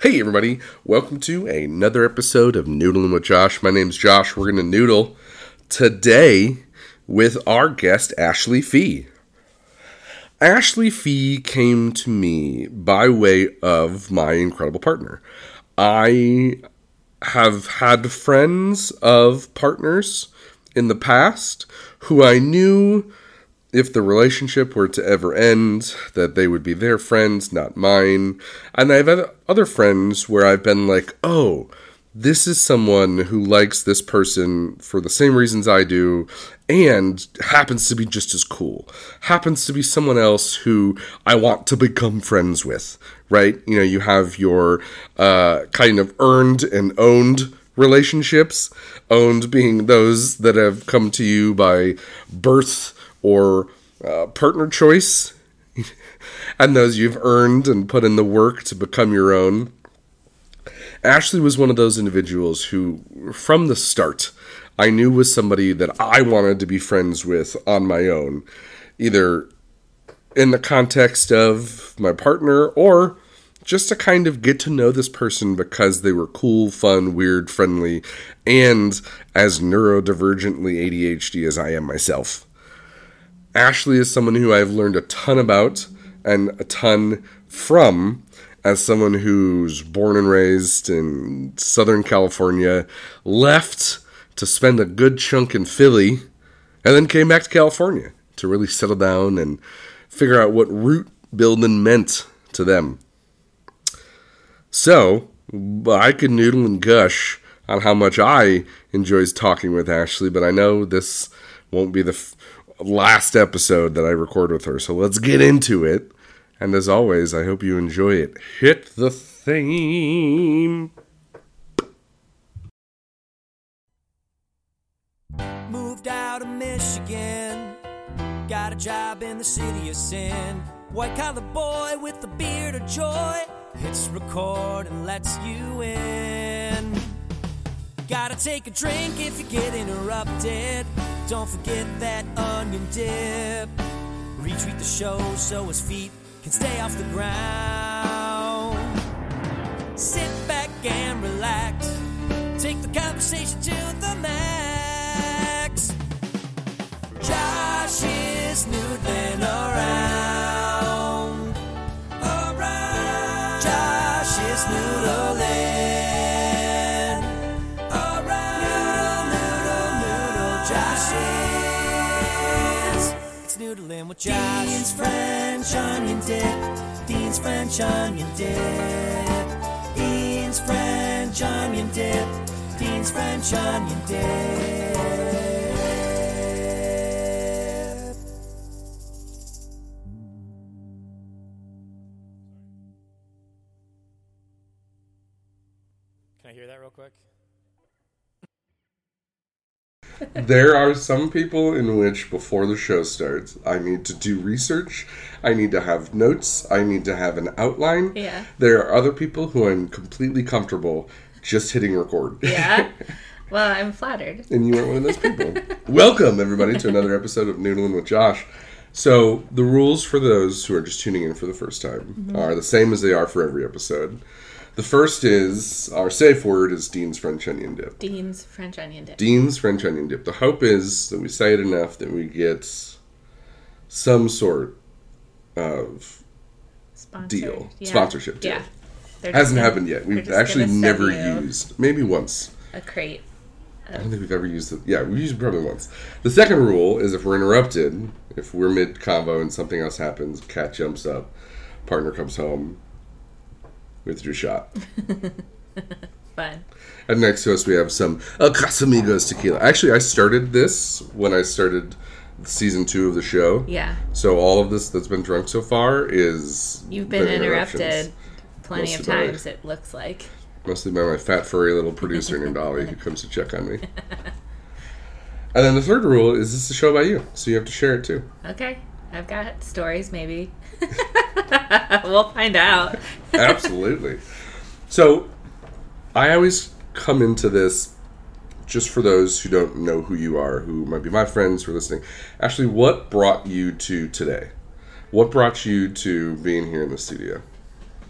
Hey everybody, welcome to another episode of Noodling with Josh. My name's Josh. We're gonna noodle today with our guest Ashley Fee. Ashley Fee came to me by way of my incredible partner. I have had friends of partners in the past who I knew if the relationship were to ever end, that they would be their friends, not mine. And I've had other friends where I've been like, oh, this is someone who likes this person for the same reasons I do and happens to be just as cool. Happens to be someone else who I want to become friends with, right? You know, you have your uh, kind of earned and owned relationships, owned being those that have come to you by birth or uh, partner choice, and those you've earned and put in the work to become your own. Ashley was one of those individuals who, from the start, I knew was somebody that I wanted to be friends with on my own, either in the context of my partner or just to kind of get to know this person because they were cool, fun, weird, friendly, and as neurodivergently ADHD as I am myself. Ashley is someone who I've learned a ton about and a ton from as someone who's born and raised in Southern California, left to spend a good chunk in Philly, and then came back to California to really settle down and figure out what root building meant to them. So, I could noodle and gush on how much I enjoys talking with Ashley, but I know this won't be the last episode that I record with her. So let's get into it. And as always, I hope you enjoy it. Hit the theme. Moved out of Michigan, got a job in the city of sin. White collar boy with a beard of joy hits record and lets you in. Gotta take a drink if you get interrupted. Don't forget that onion dip. Retweet the show so his feet can stay off the ground. Sit back and relax. Take the conversation to the max. Josh is noodling Josh. Dean's French onion dip. Dean's French onion dip. Dean's French onion dip. Dean's French onion dip. Can I hear that real quick? There are some people in which, before the show starts, I need to do research. I need to have notes. I need to have an outline. Yeah. There are other people who I'm completely comfortable just hitting record. Yeah. Well, I'm flattered. and you are one of those people. Welcome, everybody, to another episode of Noodling with Josh. So, the rules for those who are just tuning in for the first time mm-hmm. are the same as they are for every episode. The first is our safe word is Dean's French onion dip. Dean's French onion dip. Dean's French onion dip. The hope is that we say it enough that we get some sort of Sponsored. deal, Yeah. sponsorship deal. Yeah. They're Hasn't gonna- happened yet. We've actually never used, maybe once. a crate. I don't think we've ever used it. Yeah, we used it probably once. The second rule is if we're interrupted, if we're mid combo and something else happens, cat jumps up, partner comes home, we have to do a shot. Fun. And next to us, we have some uh, Casamigos tequila. Actually, I started this when I started season two of the show. Yeah. So all of this that's been drunk so far is You've been interrupted plenty of by- times, it looks like. mostly by my fat furry little producer named Ollie who comes to check on me. And then the third rule is this is a show by you, so you have to share it too. Okay. I've got stories, maybe. we'll find out. Absolutely. So, I always come into this just for those who don't know who you are, who might be my friends who are listening. Actually, what brought you to today? What brought you to being here in the studio?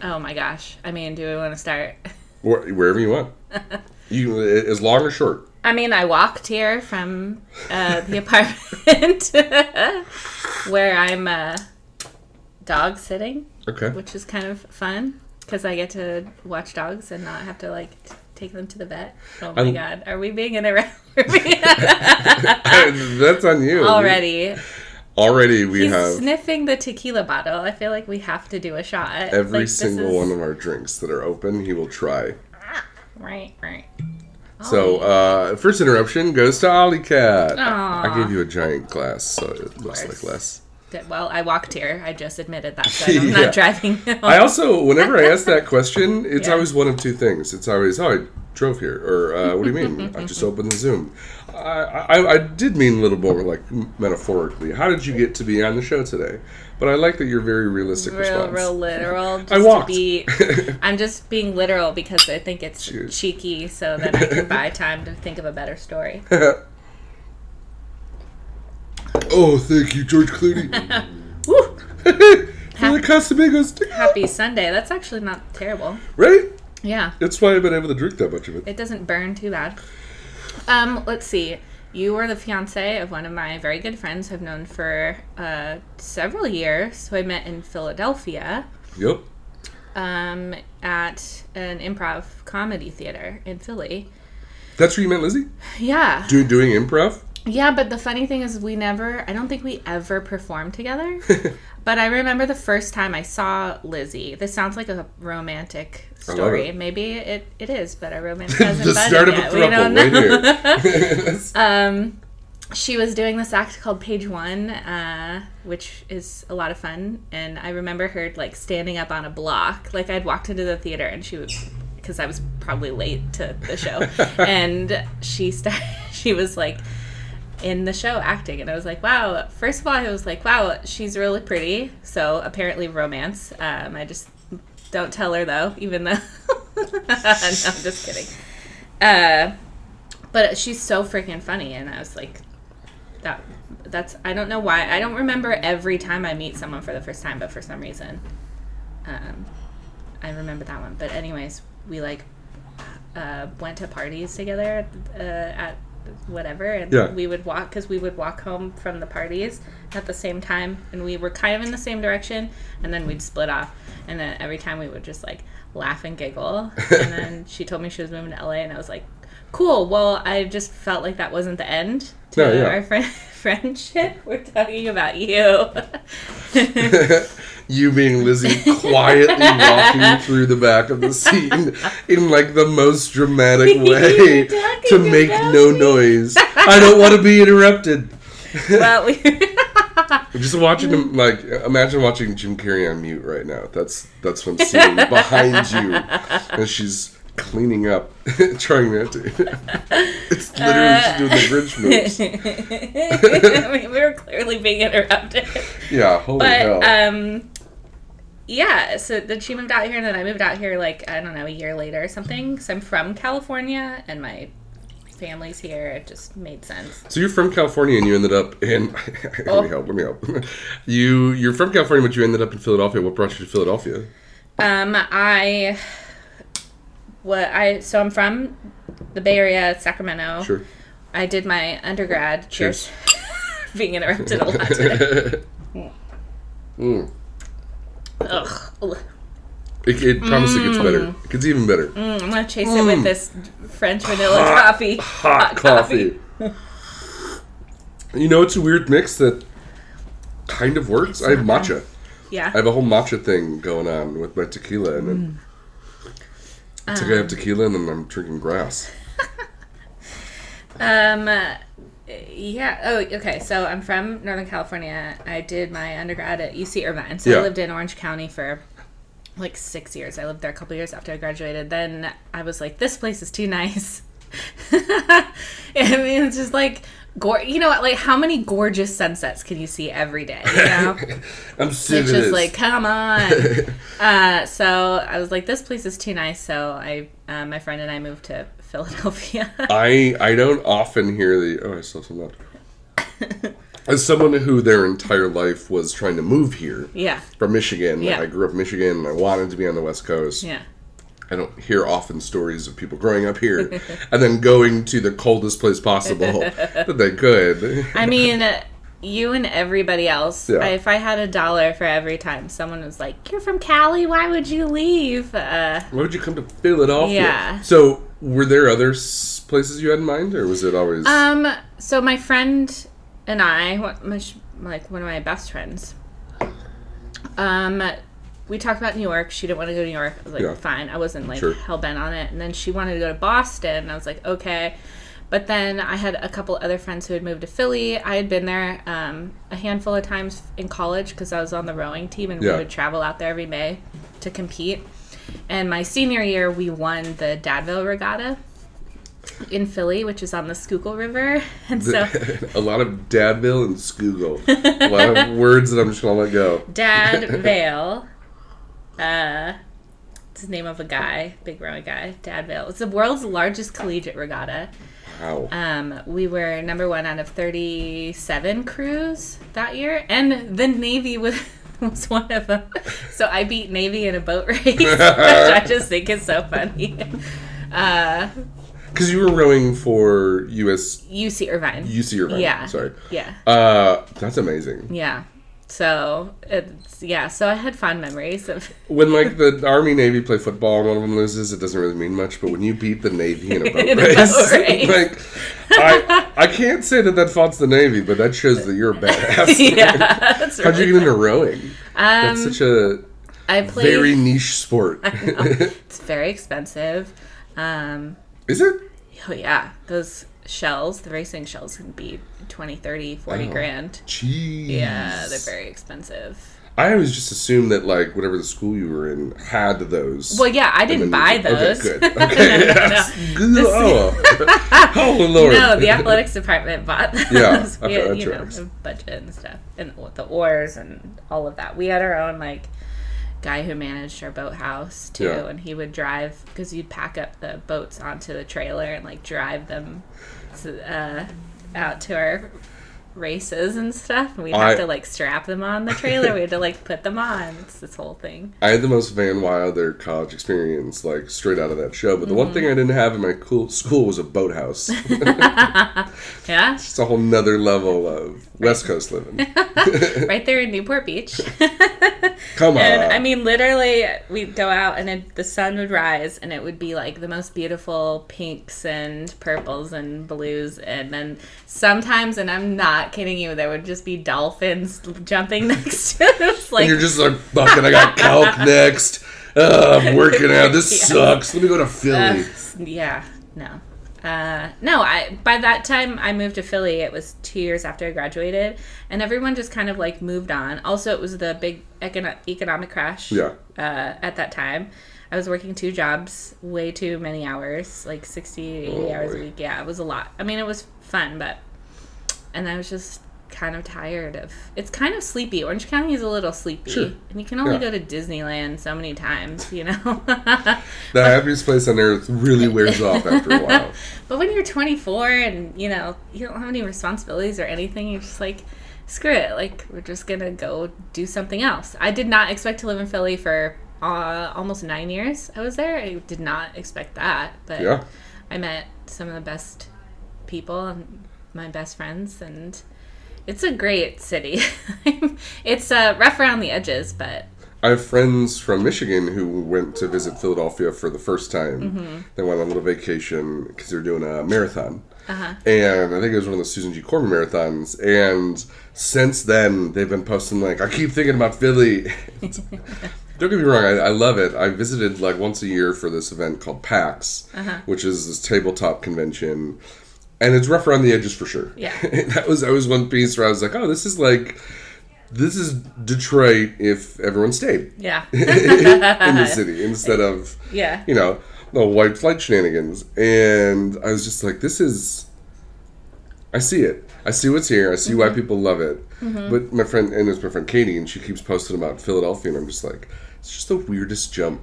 Oh my gosh. I mean, do we want to start? Where, wherever you want. You as long or short. I mean, I walked here from uh, the apartment where I'm uh, dog sitting, Okay. which is kind of fun because I get to watch dogs and not have to like t- take them to the vet. Oh my I- god, are we being interrupted That's on you. already? Already we He's have sniffing the tequila bottle. I feel like we have to do a shot. every Like, single is- one of our drinks that are open. He will try. Right, right. So uh, first interruption goes to Ollie Cat. Aw. I gave you a giant glass, so it looks like less. Well, I walked here. I just admitted that. So I'm Yeah. not driving. I also, whenever I ask that question, it's Yeah. always one of two things. It's always, oh, I drove here, or uh, what do you mean? I just opened the Zoom. I, I, I did mean a little more like metaphorically. How did you get to be on the show today? But I like that you're very realistic real, response. real literal. Just I walked. Be, I'm just being literal because I think it's Cheers. cheeky, so that I can buy time to think of a better story. oh, thank you, George Clooney. Woo! The Casamigos, Happy Sunday. That's actually not terrible. right? Yeah, That's why I've been able to drink that much of it. it doesn't burn too bad. Um, let's see. You were the fiance of one of my very good friends I've known for uh, several years, who I met in Philadelphia. Yep. um, at an improv comedy theater in Philly. That's where you met Lizzie? Yeah. Do, doing improv? Yeah, but the funny thing is, we never, I don't think we ever performed together. but I remember the first time I saw Lizzie. This sounds like a romantic story. it. Maybe it, it is, but our romance hasn't the budded start of a yet. We don't know. um, she was doing this act called Page One, uh, which is a lot of fun. And I remember her like standing up on a block. Like I'd walked into the theater and she was because I was probably late to the show, and she started. She was like in the show acting, and I was like, wow. First of all, I was like, wow, she's really pretty. So apparently, romance. Um, I just don't tell her though, even though. no, I'm just kidding. Uh, but she's so freaking funny and i was like that that's i don't know why i don't remember every time i meet someone for the first time but for some reason um i remember that one but anyways we like uh went to parties together uh, at whatever and Yeah. we would walk because we would walk home from the parties at the same time and we were kind of in the same direction and then we'd split off and then every time we would just like laugh and giggle and then she told me she was moving to la and i was like cool well i just felt like that wasn't the end to Yeah, yeah. our friend friendship we're talking about you you being Lizzie quietly walking through the back of the scene in like the most dramatic way to make no me. noise. I don't want to be interrupted. well we Just watching him, like, imagine watching Jim Carrey on mute right now. That's that's what I'm seeing behind you as she's cleaning up, trying not to. it's literally she's doing the Grinch moves. I mean, we were clearly being interrupted Yeah, holy but hell. um yeah so then she moved out here and then i moved out here like i don't know a year later or something so i'm from california and my family's here it just made sense So you're from California and you ended up in. let Oh. me help. Let me help. You you're from California, but you ended up in Philadelphia. What brought you to Philadelphia? um i what i so i'm from the bay area sacramento Sure. i did my undergrad Cheers. cheers being interrupted a lot today. Mm. Ugh. It, it promises it gets better. It gets even better. Mm, i'm gonna chase it with this french vanilla coffee Hot coffee. you know, it's a weird mix that kind of works. I have matcha. yeah I have a whole matcha thing going on with my tequila, and then it's like I have tequila, and then I'm drinking grass. Um, uh, yeah. Oh, okay. So I'm from Northern California. I did my undergrad at UC Irvine. So Yeah. I lived in Orange County for like six years. I lived there a couple years after I graduated. Then I was like, this place is too nice. I mean, it's just like, gor- you know what? Like, how many gorgeous sunsets can you see every day? You know? I'm sick just like, come on. uh, so I was like, this place is too nice. So I, uh, my friend and I moved to Philadelphia. I I don't often hear the oh I still some left. As someone who their entire life was trying to move here Yeah. from Michigan, Yeah. I grew up in Michigan and I wanted to be on the West Coast. Yeah. I don't hear often stories of people growing up here and then going to the coldest place possible that they could. I mean, you and everybody else. Yeah. If I had a dollar for every time someone was like, "You're from Cali, why would you leave?" Uh, Why would you come to Philadelphia? Yeah. So, were there other places you had in mind, or was it always? um. So my friend and I, my, like one of my best friends, um, we talked about New York. She didn't want to go to New York. I was like, Yeah. fine. I wasn't like Sure. hell bent on it. And then she wanted to go to Boston. And I was like, okay. But then I had a couple other friends who had moved to Philly. I had been there um, a handful of times in college because I was on the rowing team and Yeah. we would travel out there every May to compete. And my senior year, we won the Dad Vail Regatta in Philly, which is on the Schuylkill River. And so a lot of Dadville and Schuylkill. a lot of words that I'm just gonna let go. Dad Vail. Uh, it's the name of a guy, big rowing guy. Dadville. It's the world's largest collegiate regatta. Wow. Um, we were number one out of 37 crews that year, and the Navy was, was one of them. So I beat Navy in a boat race, which I just think is so funny. Uh, Because you were rowing for US UC Irvine. UC Irvine. Yeah. Sorry. Yeah. Uh, that's amazing. Yeah. So it's yeah. So I had fond memories of When like the Army Navy play football and one of them loses, it doesn't really mean much. But when you beat the Navy in a boat In a race, boat race. like I, I can't say that that faults the Navy, but that shows that you're a badass. yeah. That's How'd you get into rowing? Um, That's such a I played. very niche sport. it's very expensive. Um, Is it? oh yeah, those shells, the racing shells can be 20, 30, 40 Wow. grand. Jeez. Yeah, they're very expensive. I always just assumed that like whatever the school you were in had those. Well, yeah, I didn't buy those. Okay, good. Okay. no, no, no. oh. oh Lord. No, the athletics department bought those. Yeah, we okay, had, that you know, budget and stuff, and the oars and all of that. We had our own like guy who managed our boathouse too, Yeah. and he would drive because you'd pack up the boats onto the trailer and like drive them to, uh, out to our races and stuff. And we'd have I- to like strap them on the trailer. we had to like put them on. It's this whole thing. I had the most Van Wilder college experience, like straight out of that show. But the Mm-hmm. one thing I didn't have in my cool school was a boathouse. Yeah, it's a whole nother level of West Coast living. right there in Newport Beach. Come on. And I mean, literally, we'd go out and it, the sun would rise, and it would be like the most beautiful pinks and purples and blues. And then sometimes, and I'm not kidding you, there would just be dolphins jumping next to. It like, and you're just like, fucking, I got calc next. Uh, I'm working out. This sucks. Let me go to Philly. uh, yeah, no. Uh, no, I by that time I moved to Philly. It was two years after I graduated, and everyone just kind of like moved on. Also, it was the big econo- economic crash. Yeah. Uh, at that time, I was working two jobs, way too many hours, like 60, 80 Oh, hours a week. Yeah, it was a lot. I mean, it was fun, but and I was just kind of tired of. It's kind of sleepy. Orange County is a little sleepy, Sure. and you can only Yeah. go to Disneyland so many times, you know. The happiest place on earth really wears off after a while. But when you're 24 and you know you don't have any responsibilities or anything, you're just like, screw it. Like we're just gonna go do something else. I did not expect to live in Philly for uh, almost nine years. I was there. I did not expect that, but Yeah. I met some of the best people and my best friends, and it's a great city. it's uh, rough around the edges, but I have friends from Michigan who went to visit Philadelphia for the first time. Mm-hmm. They went on a little vacation because they were doing a marathon. Uh-huh. And I think it was one of the Susan G. Komen marathons. And since then, they've been posting, like, I keep thinking about Philly. Don't get me wrong, I, I love it. I visited like once a year for this event called PAX, Uh-huh. which is this tabletop convention. And it's rough around the edges for sure. Yeah. that was that was one piece where I was like, oh, this is like this is Detroit if everyone stayed yeah, in the city instead of yeah. you know the white flight shenanigans. And I was just like, this is. I see it. I see what's here. I see Mm-hmm. why people love it. But my friend, and it's my friend Katie, and she keeps posting about Philadelphia, and I'm just like, it's just the weirdest jump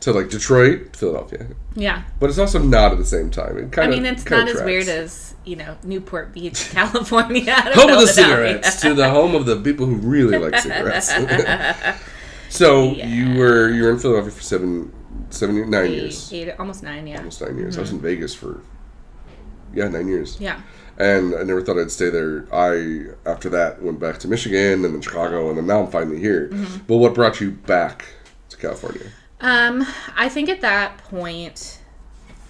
So like Detroit, Philadelphia, Yeah. but it's also not at the same time. It kind I mean, it's not as weird as you know Newport Beach, California. to home of the cigarettes to the home of the people who really like cigarettes. so you were you were in Philadelphia for seven, seven, nine years, Eight, eight, almost nine. Yeah. almost nine years. I was in Vegas for yeah nine years. Mm-hmm. Yeah. and I never thought I'd stay there. I after that went back to Michigan and then Chicago, and then now I'm finally here. Mm-hmm. But what brought you back to California? Um, I think at that point,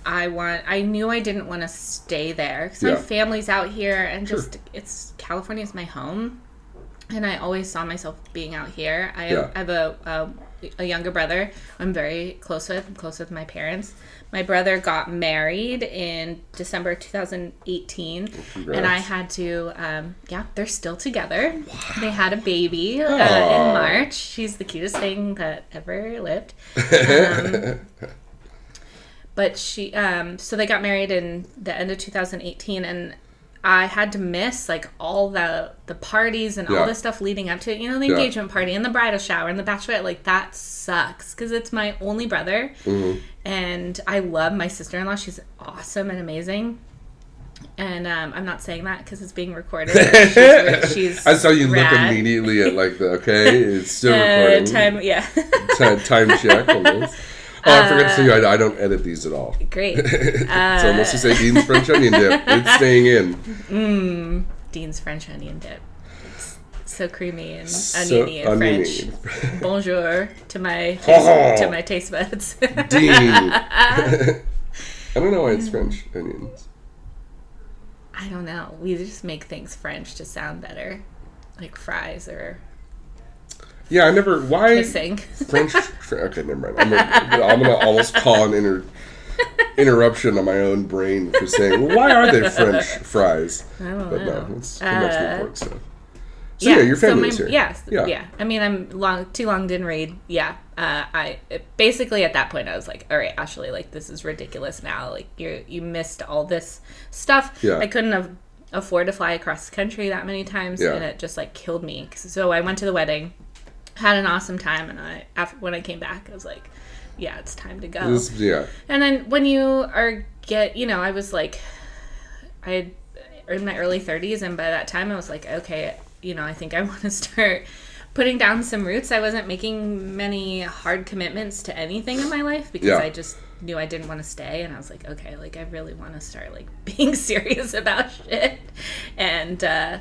I want. I knew I didn't want to stay there because Yeah. my family's out here, and just it's California is my home, and I always saw myself being out here. I have, I have a, a a younger brother. I'm very close with. I'm close with my parents. My brother got married in December 2018, congrats. and I had to. Um, yeah, they're still together. They had a baby uh, in March. She's the cutest thing that ever lived. Um, but she um so they got married in the end of 2018 and I had to miss like all the the parties and Yeah. all the stuff leading up to it. You know, the Yeah. engagement party and the bridal shower and the bachelorette. Like that sucks because it's my only brother, Mm-hmm. and I love my sister in law. She's awesome and amazing. And um, I'm not saying that because it's being recorded. She's, she's I saw you look immediately at like the okay, it's still Uh, recording. time, yeah, time, time check. Oh, I forgot to uh, tell you, I, I don't edit these at all. great. so unless you say Dean's French onion dip, it's staying in. Mmm, Dean's French onion dip. It's so creamy and So oniony and oniony. French. Bonjour to my Oh. to my taste buds. Dean. I don't know why it's French onions. I don't know. We just make things French to sound better, like fries or Yeah, I never. Why kissing. French? Okay, never mind. I'm gonna, I'm gonna almost call an inter, interruption on my own brain for saying, well, why are they French fries? I don't But know. no, it's too much Uh, important stuff. So yeah, your so family's my- here. Yes, Yeah. yeah. I mean, I'm long too long didn't read. Yeah, uh, I basically at that point I was like, all right, Ashley, like this is ridiculous now. Like you you missed all this stuff. Yeah. I couldn't have afford to fly across the country that many times, Yeah. and it just like killed me. So I went to the wedding, had an awesome time, and I after when I came back, I was like, yeah, it's time to go. This, yeah. And then when you are get, you know, I was like, I had in my early 30s, and by that time I was like, okay, you know, I think I want to start putting down some roots. I wasn't making many hard commitments to anything in my life because Yeah. I just knew I didn't want to stay, and I was like, okay, like I really want to start like being serious about shit, and. uh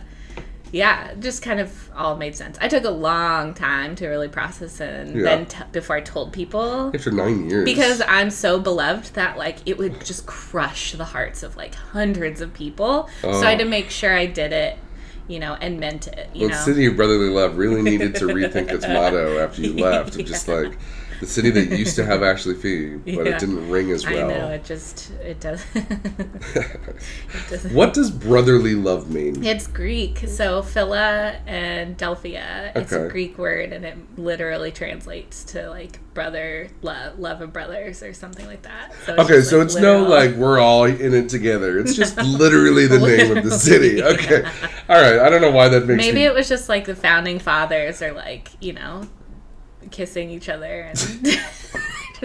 yeah, just kind of all made sense. I took a long time to really process it and Yeah. then t- before I told people After nine years. because I'm so beloved that like it would just crush the hearts of like hundreds of people. So I had to oh. make sure I did it, you know, and meant it. You know, city of brotherly love really needed to rethink its motto after you left. Of just like the city that used to have Ashley Fee, but Yeah. it didn't ring as well. I know it just it does. it. What does brotherly love mean? It's Greek, so Phila and Delphia. It's a Greek word, and it literally translates to like brother, love, love of brothers, or something like that. So Okay, so like, it's no like we're all in it together. It's just literally the name of the city. Okay, all right. I don't know why that makes Maybe me. it was just like the founding fathers or like, you know, kissing each other and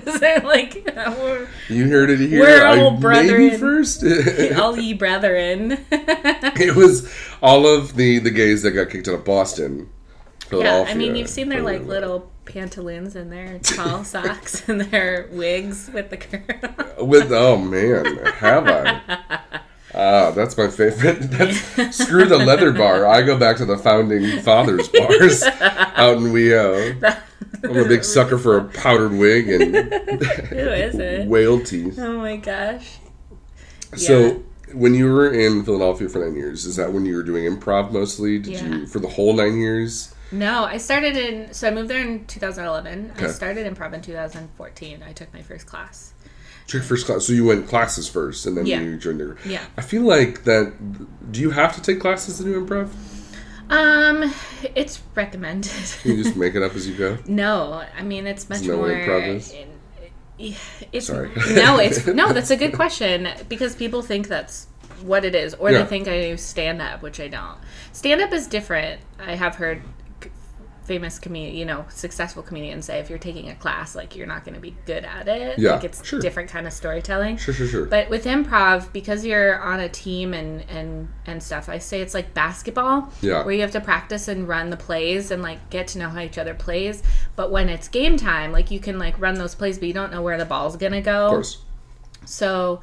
just like we're you heard it here. We're I- all maybe brethren. first. all ye brethren. it was all of the the gays that got kicked out of Boston. yeah, I mean you've seen their like little pantaloons and their tall socks and their wigs with the curl. With oh man, have I? Ah, that's my favorite. That's screw the leather bar. I go back to the founding fathers bars out in WeHo. I'm a big sucker for a powdered wig and Who is it? whale teeth. Oh my gosh. So when you were in Philadelphia for nine years, is that when you were doing improv mostly? Did Yeah. you for the whole nine years? No, I started in so I moved there in 2011. I Okay. started improv in 2014. I took my first class. Took first class, so you went classes first, and then Yeah. you joined the. Yeah. I feel like that. Do you have to take classes to do improv? Um, it's recommended. You just make it up as you go. No, I mean it's much what more. improv is? It's Sorry. no, it's no. That's a good question because people think that's what it is, or Yeah. they think I do stand up, which I don't. Stand up is different. I have heard famous comedian, you know, successful comedians say if you're taking a class, like you're not going to be good at it. Yeah, like it's sure. different kind of storytelling. Sure, sure, sure. But with improv, because you're on a team and and and stuff, I say it's like basketball, Yeah. where you have to practice and run the plays and like get to know how each other plays. But when it's game time, like you can like run those plays, but you don't know where the ball's gonna go. of course. So,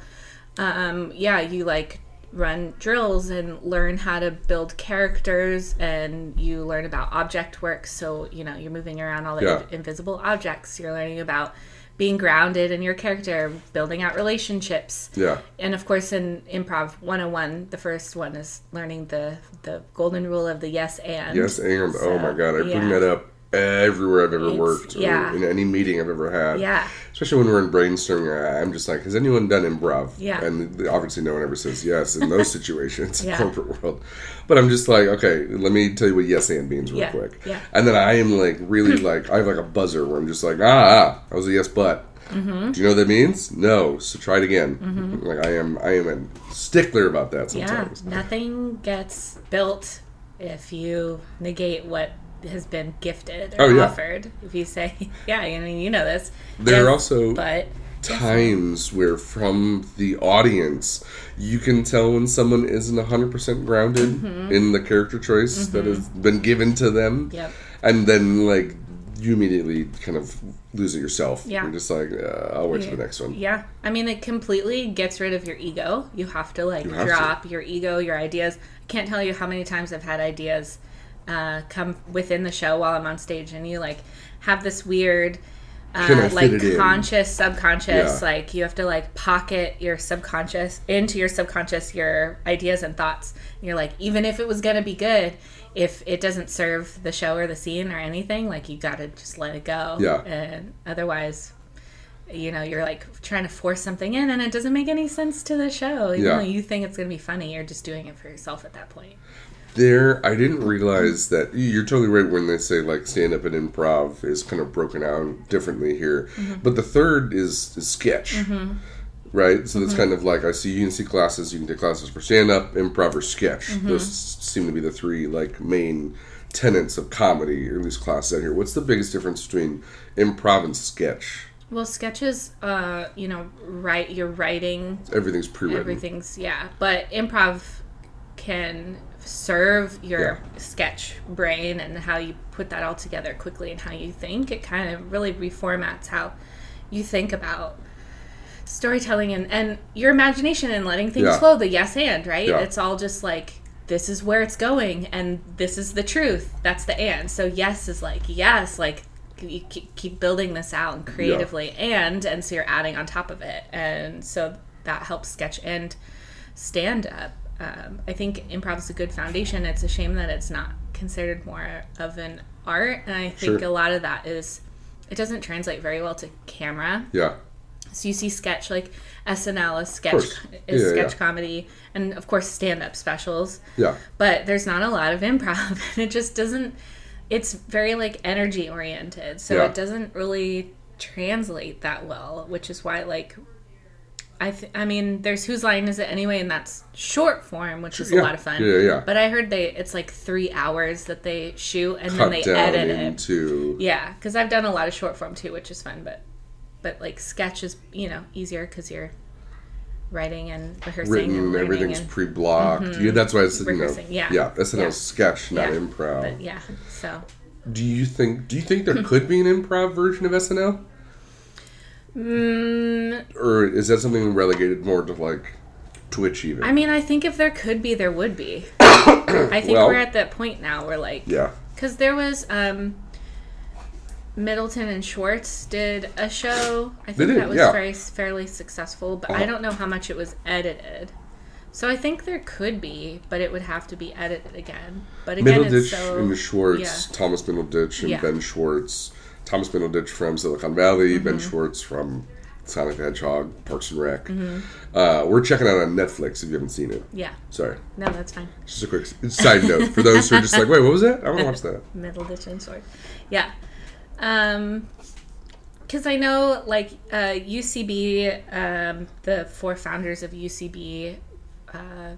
um, yeah, you like run drills and learn how to build characters and you learn about object work. So, you know, you're moving around all the Yeah. invisible objects. You're learning about being grounded in your character, building out relationships. Yeah. And of course, in improv 101, the first one is learning the, the golden rule of the yes and. Yes, and oh my god, I bring that up everywhere I've ever It's- worked, or yeah. in any meeting I've ever had. Yeah. Especially when we're in brainstorming, I'm just like, has anyone done improv? Yeah. And obviously, no one ever says yes in those situations in Yeah. corporate world. But I'm just like, okay, let me tell you what yes and means real Yeah, quick. yeah. And then I am like, really like, I have like a buzzer where I'm just like, ah, ah I was a yes, but. Mm-hmm. Do you know what that means? No. So try it again. Like I am, I am a stickler about that Yeah, nothing gets built if you negate what has been gifted or Oh, yeah. offered. If you say, "Yeah, I mean, you know this," There are also but times where from the audience you can tell when someone isn't 100% grounded Mm-hmm. in the character choice that has been given to them Yep. and then like you immediately kind of lose it yourself Yeah. you're just like uh, i'll wait for the next one Yeah, I mean, it completely gets rid of your ego. You have to like have to. drop your ego, your ideas. I can't tell you how many times I've had ideas uh, come within the show while I'm on stage, and you like have this weird. Uh, like conscious, subconscious, Yeah. like you have to like pocket your subconscious into your subconscious your ideas and thoughts. And you're like, even if it was gonna be good, if it doesn't serve the show or the scene or anything, like you gotta just let it go. Yeah. And otherwise, you know, you're like trying to force something in and it doesn't make any sense to the show. Even Yeah. though you think it's going to be funny, you're just doing it for yourself at that point. There i didn't realize that you're totally right when they say like stand up and improv is kind of broken out differently here. Mm-hmm. but the third is, is sketch. Right? So Mm-hmm. that's kind of like i see you can see classes you can take classes for stand up improv or sketch. Mm-hmm. those seem to be the three like main tenets of comedy or at least classes out here. What's the biggest difference between improv and sketch? Well, sketches, uh, you know, write you're writing everything's pre-written. everything's yeah, but improv can serve your Yeah. sketch brain and how you put that all together quickly and how you think. It kind of really reformats how you think about storytelling and, and your imagination and letting things Yeah. flow. The yes and, right? Yeah. It's all just like this is where it's going and this is the truth. That's the and. So yes is like yes, like you keep building this out and creatively and and so you're adding on top of it and so that helps sketch and stand up um, i think improv is a good foundation. It's a shame that it's not considered more of an art and i think Sure. a lot of that is it doesn't translate very well to camera. Yeah. So you see sketch like snl is sketch is Yeah, sketch yeah. comedy and of course stand-up specials. Yeah. But there's not a lot of improv and it just doesn't it's very like energy oriented so Yeah. it doesn't really translate that well which is why like I, th- I mean, there's whose line is it anyway, and that's short form, which is Yeah. a lot of fun. Yeah, yeah. But I heard they it's like three hours that they shoot, and then they edit it. into Yeah, because I've done a lot of short form too, which is fun. But but like sketch is you know easier because you're writing and rehearsing written and everything's and, pre-blocked mm-hmm. yeah that's why it's you know yeah. yeah SNL's Yeah. sketch not Yeah. improv But yeah, so Do you think? Do you think there could be an improv version of SNL, mm, or is that something relegated more to like Twitch even? I mean, I think if there could be, there would be. I think Well- we're at that point now where like yeah, because there was um Middleditch and Schwartz did a show. I think did, that was yeah. very fairly successful, but Uh-huh. I don't know how much it was edited. So I think there could be, but it would have to be edited again. But again, Middleditch it's so and Schwartz, yeah. Thomas Middleditch and Yeah. Ben Schwartz. Thomas Middleditch from Silicon Valley, Mm-hmm. Ben Schwartz from Sonic the Hedgehog, Parks and Rec. Mm-hmm. Uh, we're checking out on Netflix if you haven't seen it. Yeah, Sorry, no, that's fine. just a quick side note for those who are just like, wait, what was that? I want to watch that. Middleditch and Schwartz. Yeah. Um, because I know like uh, UCB, um, the four founders of UCB, uh,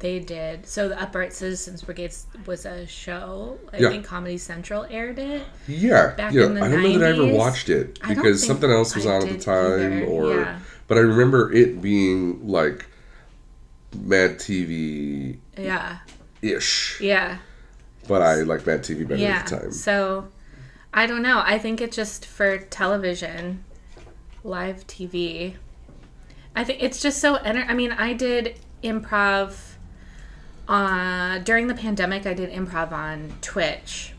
They did. So the Upright Citizens Brigade was a show. I Yeah. think Comedy Central aired it. Yeah, Back yeah. in the I don't know that I ever watched it because something else was I on at the time, either, or yeah. but I remember it being like Mad TV Yeah. ish. Yeah. But I like Mad TV better Yeah. at the time. So I don't know. I think it's just for television, live TV. I think it's just so enter- I mean, I did improv uh during the pandemic I did improv on Twitch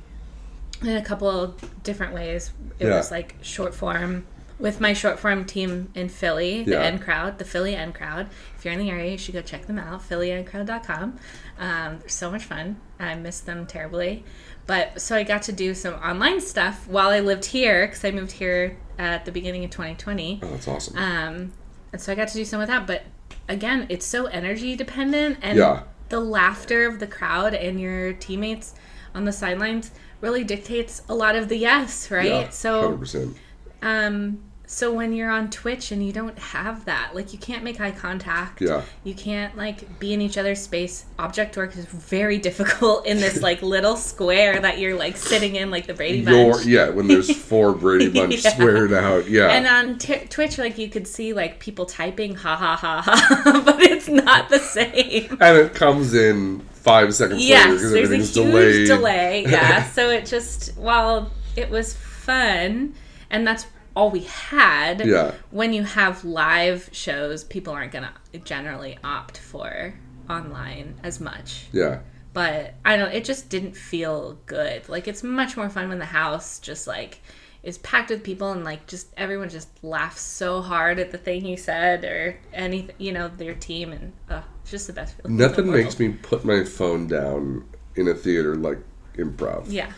in a couple of different ways. It Yeah. was like short form with my short form team in Philly, the Yeah. N Crowd, the Philly N Crowd. If you're in the area, you should go check them out, phillynCrowd.com. Um, so much fun. I miss them terribly. But so I got to do some online stuff while I lived here because I moved here at the beginning of 2020. Oh, that's awesome. Um, and so I got to do some of that. But again, it's so energy dependent, and Yeah. The laughter of the crowd and your teammates on the sidelines really dictates a lot of the yes, right? yeah, so, hundred percent. um, so when you're on Twitch and you don't have that, like you can't make eye contact. Yeah. You can't like be in each other's space. Object work is very difficult in this like little square that you're like sitting in, like the Brady Your Bunch. yeah, when there's four Brady Bunch Yeah. squared out, yeah, And on t- Twitch, like you could see like people typing ha ha ha ha, but it's not the same. and it comes in five seconds later Yes, because there's a everything's huge delayed. delay. Yeah, so it just while it was fun, and that's all we had. Yeah. When you have live shows, people aren't gonna generally opt for online as much. Yeah, But I don't. It just didn't feel good. Like it's much more fun when the house just like is packed with people and like just everyone just laughs so hard at the thing you said or anything. You know, their team and uh, it's just the best feeling. in the nothing world. makes me put my phone down in a theater like improv. Yeah.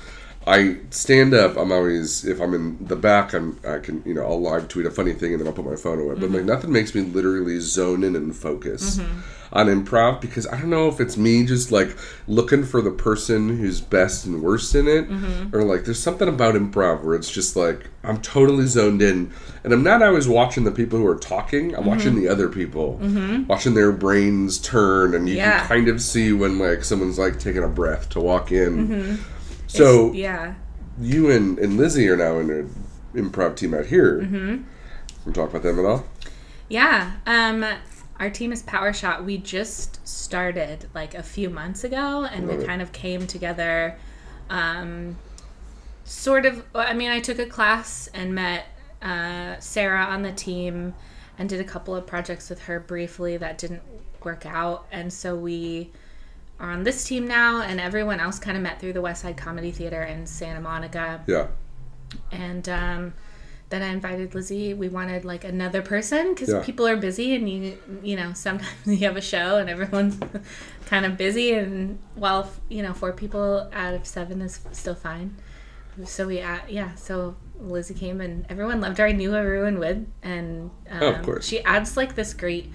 I stand up. I'm always if I'm in the back. I'm I can you know I'll live tweet a funny thing and then I'll put my phone away. But Mm-hmm. like nothing makes me literally zone in and focus on improv because I don't know if it's me just like looking for the person who's best and worst in it, Mm-hmm. or like there's something about improv where it's just like I'm totally zoned in and I'm not always watching the people who are talking. I'm watching Mm-hmm. the other people, watching their brains turn, and you Yeah. can kind of see when like someone's like taking a breath to walk in. So Mm-hmm. yeah. you and, and Lizzie are now in an improv team out here. Mm-hmm. Can we talk about them at all? Yeah. Um our team is Power Shot. We just started like a few months ago and Love we it. kind of came together um sort of I mean, I took a class and met uh Sarah on the team and did a couple of projects with her briefly that didn't work out and so we are on this team now and everyone else kind of met through the West Side Comedy Theater in Santa Monica Yeah. and um, then I invited Lizzie. We wanted like another person because Yeah. people are busy, and you you know sometimes you have a show and everyone's kind of busy, and while you know four people out of seven is still fine. So we uh, yeah, so Lizzie came and everyone loved her. I knew everyone would, and um, Oh, of course. she adds like this great.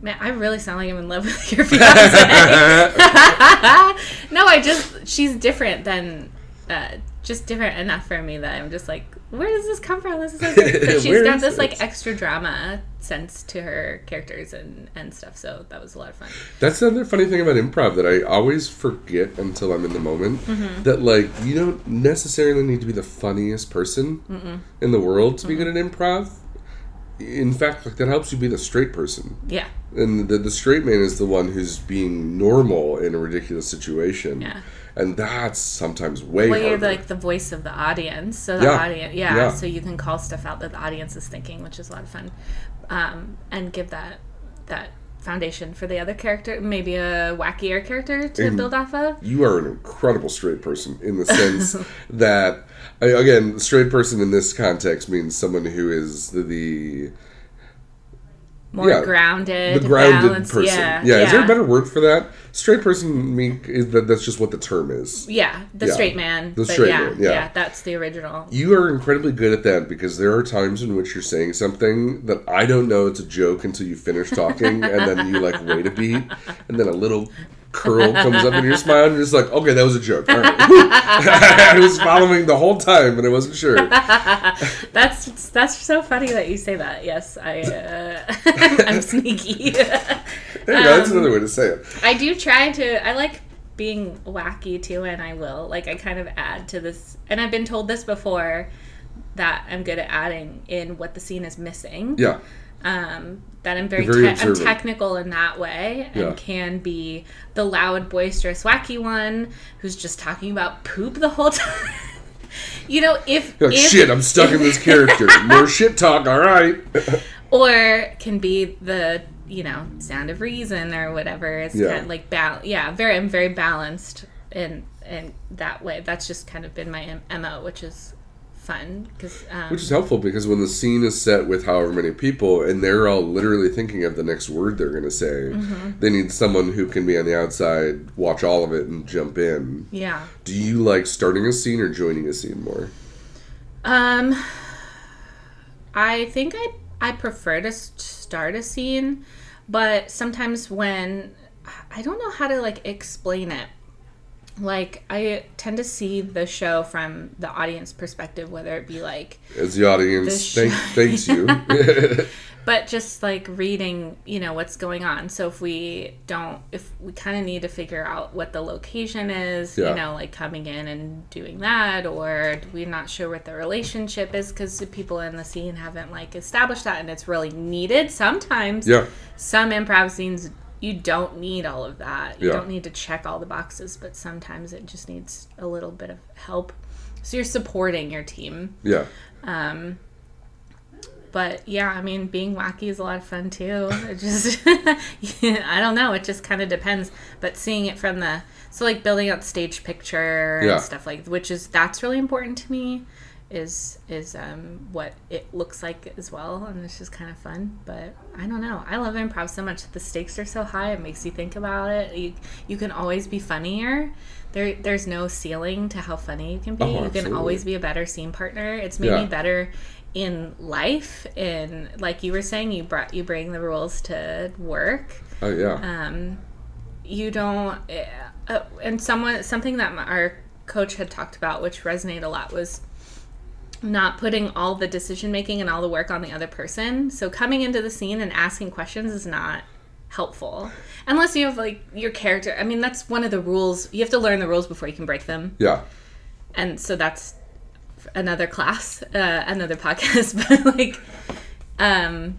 Man, I really sound like I'm in love with your fiance. no, I just she's different than uh, just different enough for me that I'm just like, where does this come from? This is so good. But she's got is this like extra drama sense to her characters and and stuff. So that was a lot of fun. That's another funny thing about improv that I always forget until I'm in the moment. Mm-hmm. That like you don't necessarily need to be the funniest person in the world to be good at improv. In fact, like that helps you be the straight person. Yeah, And the, the straight man is the one who's being normal in a ridiculous situation. Yeah. And that's sometimes way well, harder. you're like the voice of the audience, so the Yeah. audience, yeah, Yeah. So you can call stuff out that the audience is thinking, which is a lot of fun, um, and give that that foundation for the other character, maybe a wackier character to And- build off of. you are an incredible straight person in the sense that I- again straight person in this context means someone who is the, the More Yeah, grounded, the grounded balanced- person Yeah, yeah, is there a better word for that straight person mean is that that's just what the term is Yeah, the Yeah. straight man. The straight yeah, man, yeah. that's the original. you are incredibly good at that because there are times in which you're saying something that I don't know it's a joke until you finish talking, and then you like wait a beat, and then a little curl comes up in your smile, and you're just like, okay, that was a joke. Right. I was following the whole time, and I wasn't sure. That's that's so funny that you say that. Yes, I uh, I'm sneaky. There you go. That's Um, another way to say it. I do try to. I like being wacky too, and I will. Like I kind of add to this, and I've been told this before that I'm good at adding in what the scene is missing. Yeah. Um, that I'm very, very te- I'm technical in that way, and Yeah. can be the loud, boisterous, wacky one who's just talking about poop the whole time. you know, if, like, if shit, I'm stuck in this character. More shit talk, all right. or can be the you know sound of reason or whatever it's Yeah. kind of like bal- yeah very i'm very balanced in in that way that's just kind of been my mo which is fun because um, Which is helpful because when the scene is set with however many people and they're all literally thinking of the next word they're going to say, Mm-hmm. they need someone who can be on the outside, watch all of it, and jump in. yeah Do you like starting a scene or joining a scene more? um i think i i prefer to start a scene but sometimes when i don't know how to like explain it like i tend to see the show from the audience perspective whether it be like As the audience This thank, thanks you. but just like reading you know what's going on so if we don't if we kind of need to figure out what the location is Yeah. you know like coming in and doing that or we're not sure what the relationship is because the people in the scene haven't like established that and it's really needed sometimes yeah. some improv scenes you don't need all of that you Yeah. don't need to check all the boxes but sometimes it just needs a little bit of help so you're supporting your team Yeah. um, but yeah, I mean, being wacky is a lot of fun too. It just, I don't know. It just kind of depends. But seeing it from the, so like building out stage picture Yeah. and stuff like, which is that's really important to me, is is um what it looks like as well, and it's just kind of fun. But I don't know. I love improv so much. The stakes are so high. It makes you think about it. You you can always be funnier. There, there's no ceiling to how funny you can be. Oh, you can always be a better scene partner. It's made Yeah. me better in life. In like you were saying, you brought you bring the rules to work. Oh, yeah. Um, you don't. Uh, and someone something that our coach had talked about, which resonated a lot, was not putting all the decision making and all the work on the other person. So coming into the scene and asking questions is not helpful unless you have like your character. I mean, that's one of the rules. You have to learn the rules before you can break them yeah. and so that's another class uh, another podcast but like um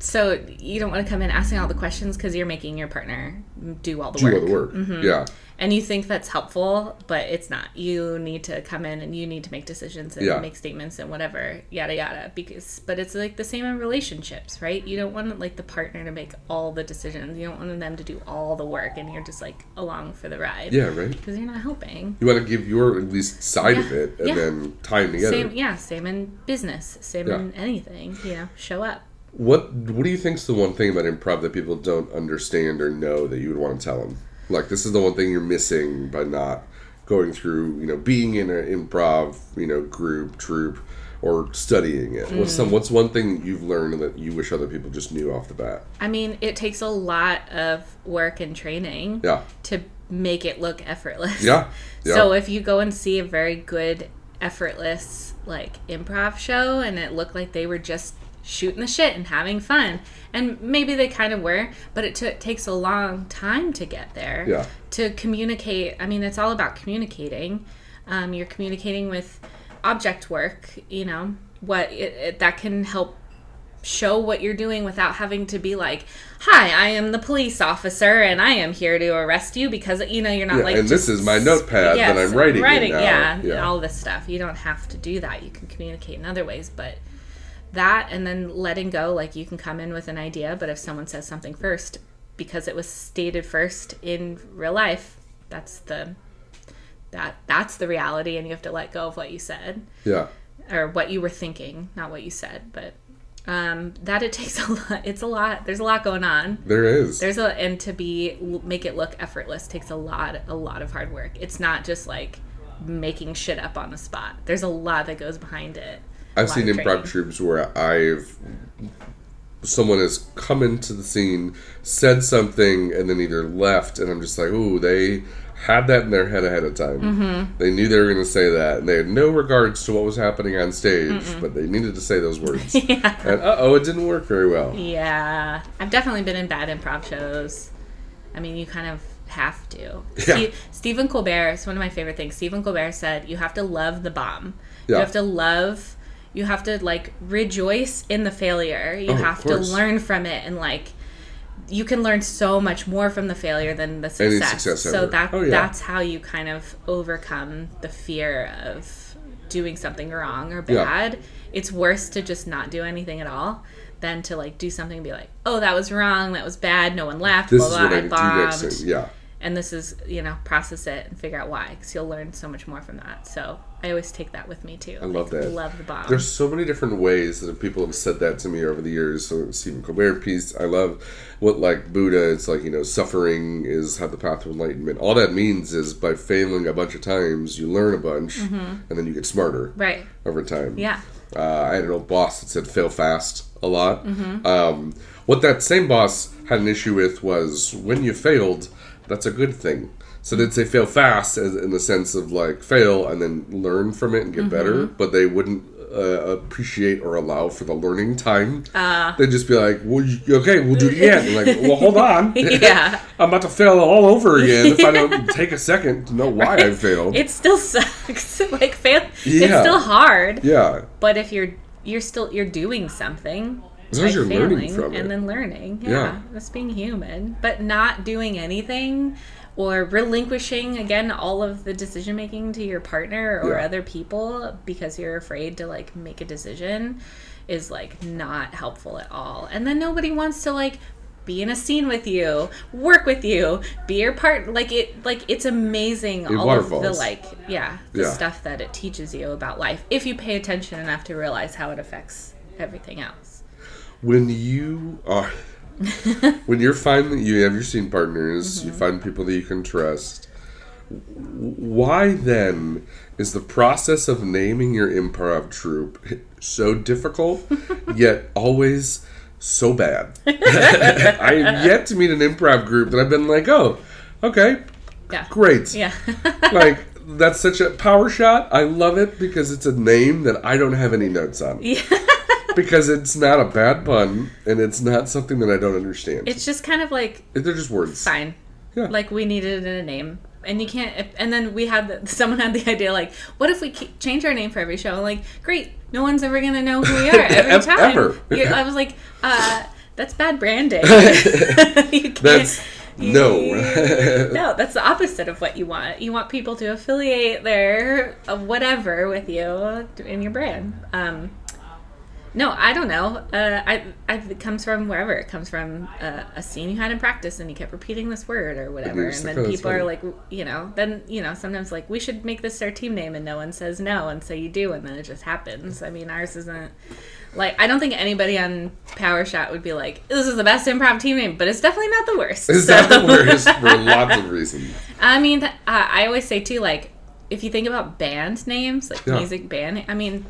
so you don't want to come in asking all the questions because you're making your partner do all the Do work all the work. Mm-hmm. Yeah. and you think that's helpful but it's not you need to come in and you need to make decisions and Yeah. make statements and whatever yada yada because but it's like the same in relationships right you don't want like the partner to make all the decisions you don't want them to do all the work and you're just like along for the ride Yeah, right. because you're not helping You want to give your at least side of it and Yeah. then tie them together. same yeah same in business same Yeah. in anything you know show up What What do you think's the one thing about improv that people don't understand or know that you would want to tell them? Like this is the one thing you're missing by not going through, you know, being in an improv, you know, group, troupe, or studying it. What's Mm. some What's one thing you've learned that you wish other people just knew off the bat? i mean it takes a lot of work and training Yeah, to make it look effortless yeah, yeah. so if you go and see a very good effortless like improv show and it looked like they were just shooting the shit and having fun and maybe they kind of were but it took takes a long time to get there Yeah. to communicate i mean it's all about communicating um, you're communicating with object work you know what it, it, that can help show what you're doing without having to be like hi i am the police officer and i am here to arrest you because you know you're not Yeah, like and this is my notepad that I'm writing in now. yeah, Yeah. all this stuff you don't have to do that you can communicate in other ways but that and then letting go like you can come in with an idea but if someone says something first because it was stated first in real life that's the that that's the reality and you have to let go of what you said. Yeah, or what you were thinking not what you said but um that it takes a lot it's a lot there's a lot going on. There is. there's a and to be make it look effortless takes a lot a lot of hard work. It's not just like making shit up on the spot. There's a lot that goes behind it I've seen improv training. troupes where I've someone has come into the scene, said something, and then either left, and I'm just like, ooh, they had that in their head ahead of time. Mm-hmm. They knew they were going to say that, and they had no regards to what was happening on stage, but they needed to say those words. Yeah. And uh oh, it didn't work very well. Yeah, I've definitely been in bad improv shows. I mean, you kind of have to. Yeah. Ste- Stephen Colbert is one of my favorite things. Stephen Colbert said, "You have to love the bomb. You have to love. You have to like rejoice in the failure. You Oh, have to learn from it, and like." You can learn so much more from the failure than the success. success so that Oh, yeah. that's how you kind of overcome the fear of doing something wrong or Yeah. bad. It's worse to just not do anything at all than to like do something and be like, "Oh, that was wrong. That was bad. No one laughed. This blah is blah. what I I need to do next bombed." Yeah. And this is you know process it and figure out why because you'll learn so much more from that. So I always take that with me too. I love that. Love the bomb. There's so many different ways that people have said that to me over the years. So Stephen Colbert piece, I love what like Buddha. It's like you know, suffering is how the path to enlightenment. All that means is by failing a bunch of times, you learn a bunch, and then you get smarter right. over time. Yeah. Uh, I had an old boss that said "fail fast" a lot. Um, what that same boss had an issue with was when you failed, that's a good thing. So they'd say "fail fast" as, in the sense of like fail and then learn from it and get better, but they wouldn't uh, appreciate or allow for the learning time. They'd just be like, "Well, you- okay, we'll do it again." Like, well, hold on. Yeah. I'm about to fail all over again if I don't take a second to know why I failed. It still sucks. like fail. Yeah. It's still hard. yeah. But if you're you're still you're doing something. As long as you're learning from it. and then learning. Yeah, Yeah. That's being human. But not doing anything or relinquishing again all of the decision making to your partner or Yeah. other people because you're afraid to like make a decision is like not helpful at all. And then nobody wants to like be in a scene with you, work with you, be your part like it like it's amazing It all of the like yeah, the Yeah. stuff that it teaches you about life if you pay attention enough to realize how it affects everything else. when you are when you're finding you have your scene partners you mm-hmm. find people that you can trust why then is the process of naming your improv troupe so difficult yet always so bad i have yet to meet an improv group that i've been like oh okay Yeah. great Yeah. like that's such a power shot i love it because it's a name that i don't have any notes on yeah. Because it's not a bad pun and it's not something that I don't understand. It's just kind of like They're just words. fine. Yeah. Like we needed a name. And you can't. if- And then we had the, someone had the idea like, what if we change our name for every show? I'm like, great, no one's ever gonna know who we are every Ev- time. ever. You- I was like, uh, that's bad branding. you can't. That's no. no, that's the opposite of what you want. You want people to affiliate their uh, whatever with you in your brand. Um, no, I don't know. Uh, I, I, it comes from wherever. It comes from uh, a scene you had in practice, and you kept repeating this word or whatever, and then like, "Oh, people are like, you know, then you know, sometimes like we should make this our team name, and no one says no, and so you do, and then it just happens. I mean, ours isn't like I don't think anybody on Power Shot would be like, this is the best improv team name, but it's definitely not the worst. It's So- not the worst for lots of reasons. I mean, th- uh, I always say too, like if you think about band names, like Yeah. music band, I mean,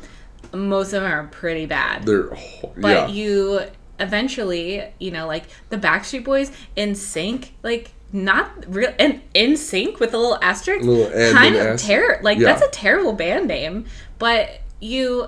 most of them are pretty bad. They're ho- but you eventually, you know, like the Backstreet Boys NSYNC, like not real and NSYNC with a little asterisk, Little kind of terror. Like Yeah. that's a terrible band name, but you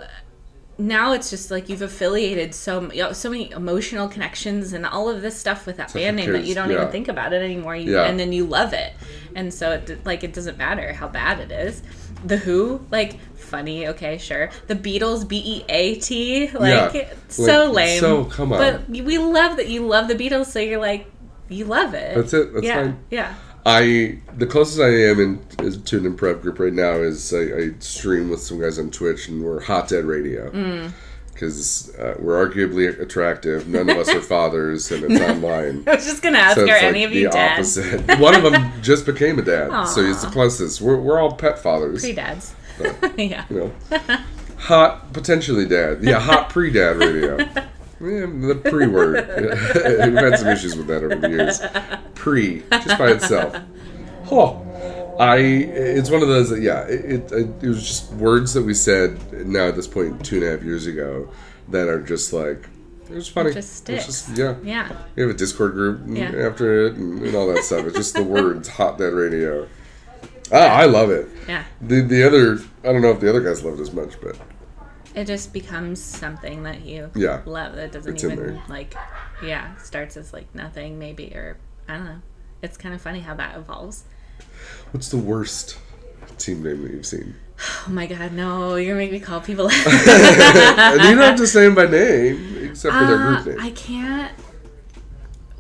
now it's just like you've affiliated so you know, so many emotional connections and all of this stuff with that band name that you don't yeah. even think about it anymore. You, Yeah. and then you love it, and so it like it doesn't matter how bad it is. The Who, like funny, okay, sure. The Beatles, B E A T, like Yeah. so Like, lame. so, come on. But we love that you love the Beatles, so you're like you love it. That's it. That's yeah, fine. yeah. I the closest I am in is to an improv group right now is I, I stream with some guys on Twitch and we're Hot Dad Radio Mm. Because uh, we're arguably attractive. None of us are fathers, and it's online. I was just gonna ask, So are it's any of you the dads? opposite. One of them just became a dad, so he's the closest. We're, we're all pet fathers. Pre dads. yeah. You know, hot potentially dad. Yeah, hot pre dad radio. Yeah, the pre word. We've had some issues with that over the years. Pre, just by itself. Oh, I. It's one of those that yeah. It, it it was just words that we said now at this point two and a half years ago that are just like it was funny. just It's sticks. yeah. Yeah. We have a Discord group Yeah. after it and, and all that stuff. It's just the words hot dad radio. Oh, I love it. Yeah. The the other I don't know if the other guys love it as much, but It just becomes something that you Yeah. love that doesn't It's even like yeah, starts as like nothing maybe or I don't know. It's kind of funny how that evolves. What's the worst team name that you've seen? Oh my god, no, you're gonna make me call people you don't have to say them by name, except for their Uh, group name. I can't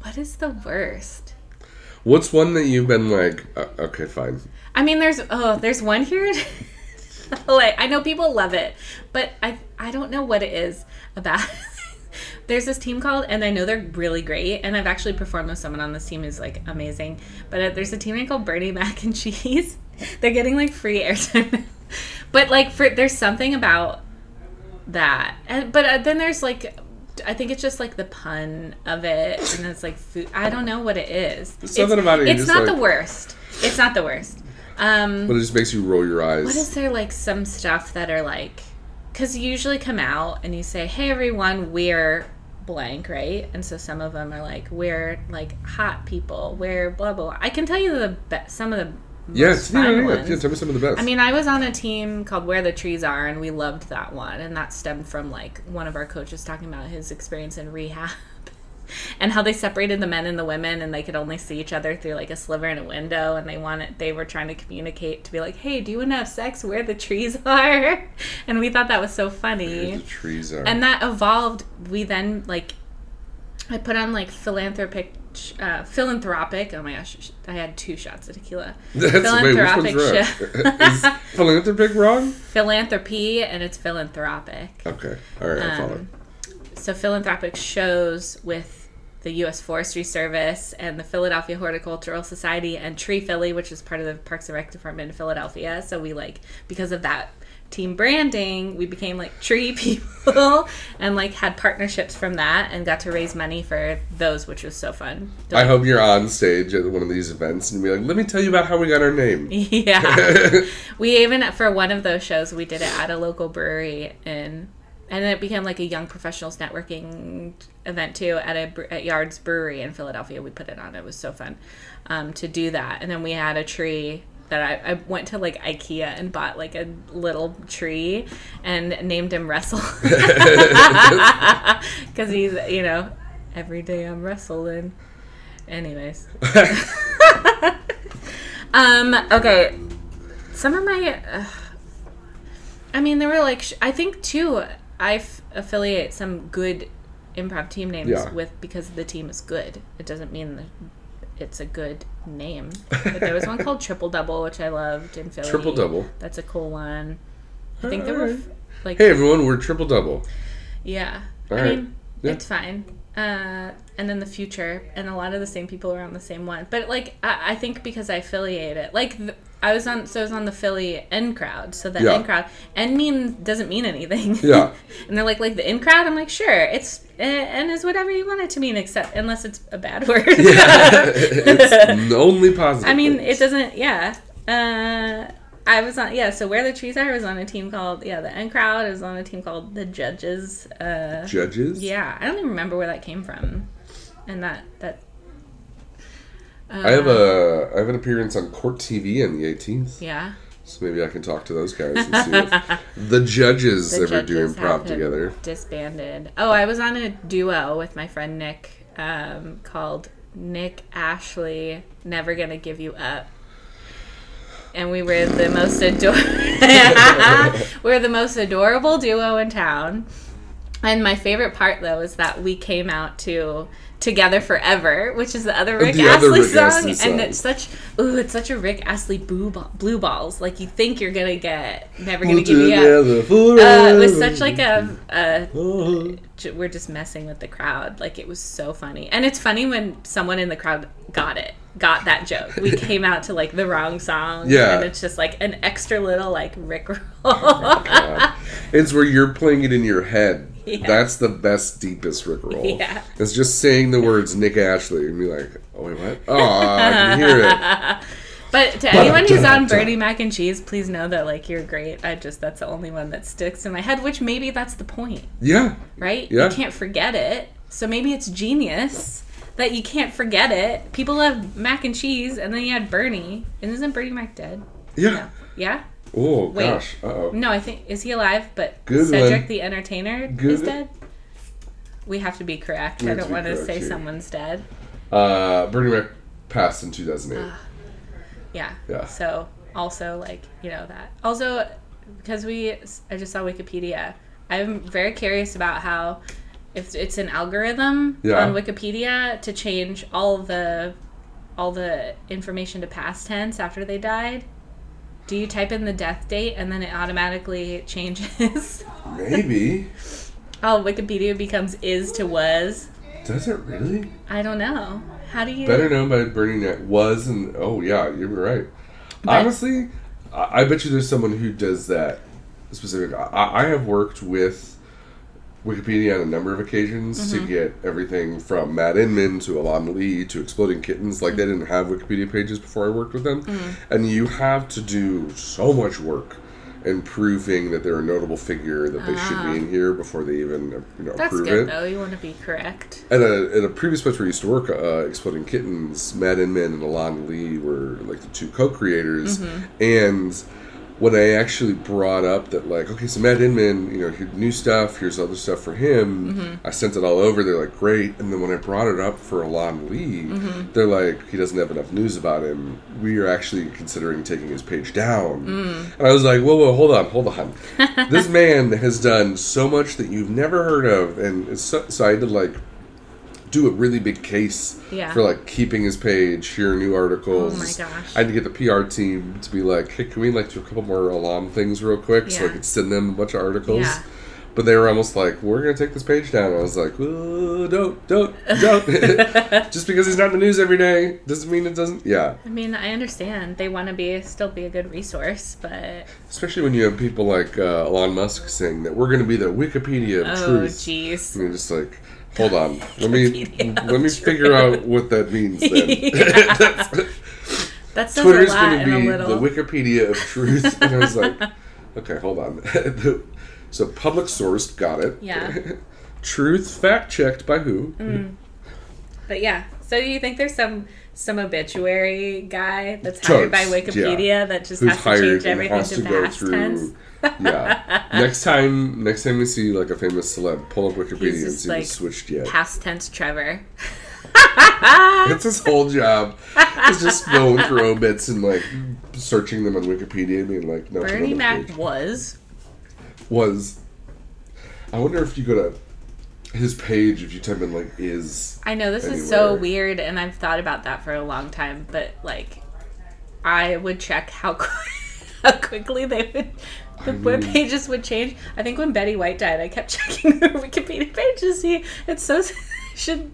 what is the worst? What's one that you've been like? Uh, okay, fine. I mean, there's oh, there's one here. like I know people love it, but I I don't know what it is about. there's this team called, and I know they're really great, and I've actually performed with someone on this team who's like amazing. But uh, there's a team called Bernie Mac and Cheese. they're getting like free airtime, but like for there's something about that, and but uh, then there's like. I think it's just like the pun of it, and it's like food. I don't know what it is. There's something about it, It's not like- the worst. It's not the worst. Um, But it just makes you roll your eyes. what is there like some stuff that are like, because you usually come out and you say, "Hey everyone, we're blank," right? And so some of them are like, "We're like hot people. We're blah blah." blah. I can tell you the be- some of the most yeah, yeah, yeah, yeah. Tell me some of the best. I mean, I was on a team called Where the Trees Are, and we loved that one. And that stemmed from like one of our coaches talking about his experience in rehab and how they separated the men and the women, and they could only see each other through like a sliver in a window. And they wanted, they were trying to communicate to be like, "Hey, do you want to have sex where the trees are?" And we thought that was so funny where the trees are. And that evolved. We then like, I put on like philanthropic. Uh, philanthropic. Oh my gosh, I had two shots of tequila. That's wait, philanthropic is philanthropic wrong? philanthropy and it's philanthropic. Okay, all right, I follow. Um, so philanthropic shows with the U.S. Forestry Service and the Philadelphia Horticultural Society and Tree Philly, which is part of the Parks and Rec Department in Philadelphia. So we like because of that team branding, we became like tree people and like had partnerships from that and got to raise money for those, which was so fun. I hope you're on stage at one of these events and be like, "Let me tell you about how we got our name." Yeah. we even for one of those shows we did it at a local brewery in and then it became like a young professionals networking event too at a at Yards Brewery in Philadelphia. We put it on. It was so fun um, to do that. And then we had a tree that I, I went to like IKEA and bought like a little tree and named him Russell because he's you know every day I'm wrestling. Anyways, um, okay. Some of my, uh, I mean, there were like, sh- I think too, I f- affiliate some good improv team names Yeah. with because the team is good. It doesn't mean that it's a good name. But there was one called Triple Double, which I loved in Philly. Triple Double. That's a cool one. I think there were f- like, Hey everyone, we're triple double. yeah. I Alright. mean, Yeah. it's fine. Uh, and then the future, and a lot of the same people are on the same one. But like, I, I think because I affiliate it, like th- I was on, so I was on the Philly N crowd. So the Yeah. N crowd, N mean doesn't mean anything. Yeah. and they're like, like the in crowd. I'm like, sure, it's uh, N is whatever you want it to mean, except unless it's a bad word. it's only positive. I mean, things. it doesn't. Yeah. Uh, I was on. Yeah. So where the trees are I was on a team called yeah the N crowd. I was on a team called the Judges. Uh, judges. yeah, I don't even remember where that came from, and that that. I have a I have an appearance on Court TV on the 18th, Yeah, so maybe I can talk to those guys and see if the judges the ever do improv together. Disbanded. Oh, I was on a duo with my friend Nick, um, called Nick Ashley. Never gonna give you up. And we were the most adorable. We're the most adorable duo in town. And my favorite part though is that we came out to "Together Forever," which is the other Rick The other Astley Rick song, Astley song. and it's such ooh, it's such a Rick Astley blue, ball, blue balls. Like you think you're gonna get, never gonna give you up. Uh, it was such like a, a Oh. we're just messing with the crowd. Like it was so funny, and it's funny when someone in the crowd got it, got that joke. We came out to like the wrong song, Yeah. and it's just like an extra little like Rick roll. Oh God. It's where you're playing it in your head. Yeah. That's the best, deepest Rick roll. Yeah. It's just saying the words Nick Ashley and be like, oh, wait, what? Oh, I can hear it. But to anyone who's on. Bernie Mac and Cheese, please know that like you're great. I just that's the only one that sticks in my head. Which maybe that's the point, Yeah. right? Yeah. You can't forget it. So maybe it's genius that you can't forget it. People love mac and cheese, and then you had Bernie. And isn't Bernie Mac dead? Yeah. No. Yeah? Oh Wait. gosh. Uh oh. No, I think is he alive? But Good Cedric one. the Entertainer Good. is dead. We have to be correct. We I don't want to say here. someone's dead. Uh, Bernie Mac passed in 2008. Yeah. Yeah. So also like you know that also because we I just saw Wikipedia. I'm very curious about how if it's an algorithm Yeah. on Wikipedia to change all the all the information to past tense after they died. Do you type in the death date and then it automatically changes? Maybe. oh, Wikipedia becomes is to was. Does it really? I don't know. How do you? Better known by Bernie Mac was and oh yeah, you're right. But- Honestly, I, I bet you there's someone who does that specific. I, I have worked with Wikipedia on a number of occasions Mm-hmm. to get everything from Matt Inman to Elan Lee to Exploding Kittens. Like they didn't have Wikipedia pages before I worked with them, Mm. and you have to do so much work. in proving that they're a notable figure that they should be in here before they even you know Ah. That's approve good it. though. You want to be correct. At a, at a previous place where I used to work, uh, Exploding Kittens, Matt Inman and Elan Lee were like the two co-creators, Mm-hmm. and when I actually brought up that like, okay, so Matt Inman, you know, new stuff, here's other stuff for him, Mm-hmm. I sent it all over. They're like, great, and then when I brought it up for Elan Lee, Mm-hmm. they're like, he doesn't have enough news about him. We are actually considering taking his page down, Mm. and I was like, whoa, whoa, hold on, hold on. this man has done so much that you've never heard of, and it's so, so I had to like do a really big case Yeah. for like keeping his page, hear new articles. Oh my gosh. I had to get the PR team to be like, hey, can we like do a couple more alarm things real quick so I could send them a bunch of articles. Yeah. But they were almost like, we're gonna take this page down. I was like, "Whoa, don't, don't, don't. Just because he's not in the news every day doesn't mean it doesn't. Yeah, I mean, I understand they want to be still be a good resource, but especially when you have people like uh, Elon Musk saying that we're gonna be the Wikipedia of oh truth. jeez. And you're just like, hold on, let me let me figure out what that means. Then That says Twitter's a lot going to be the Wikipedia of truth, and I was like, okay, hold on. So public sourced, got it. Yeah. truth fact checked by who? Mm. But yeah, so you think there's some some obituary guy that's hired by Wikipedia yeah. that just Who's has to change everything to, to go past through. tense? Yeah. next time, next time we see like a famous celeb, pull up Wikipedia He's and see if it's like switched yet. Past tense Trevor. That's his whole job. Is just going through obits and like searching them on Wikipedia and being like, no. Bernie Mac page. was. was. I wonder if you go to his page if you type in like is. I know this is so weird, and I've thought about that for a long time. But like, I would check how how quickly they would the web mean- pages would change. I think when Betty White died, I kept checking her Wikipedia page to see. It's so should.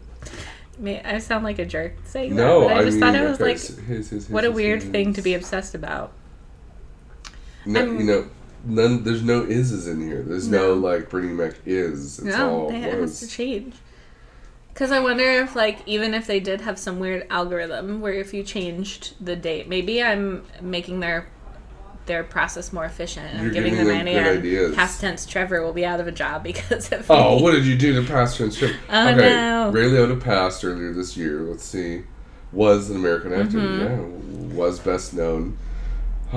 I sound like a jerk saying No, that, but I I just mean, thought it was okay, like, so his, his, what a weird his, thing to be obsessed about. No, you know, none. There's no is's in here. There's no, No. like Bernie Mac is. It's No, all it has to change. Because I wonder if, like, even if they did have some weird algorithm where if you changed the date, maybe I'm making their their process more efficient and giving, giving them them idea. ideas. Past tense Trevor will be out of a job because of Oh, me. what did you do to pass transcript? Oh, okay, no. Ray Liotta passed earlier this year. Let's see. Was an American actor. Mm-hmm. Yeah, was best known.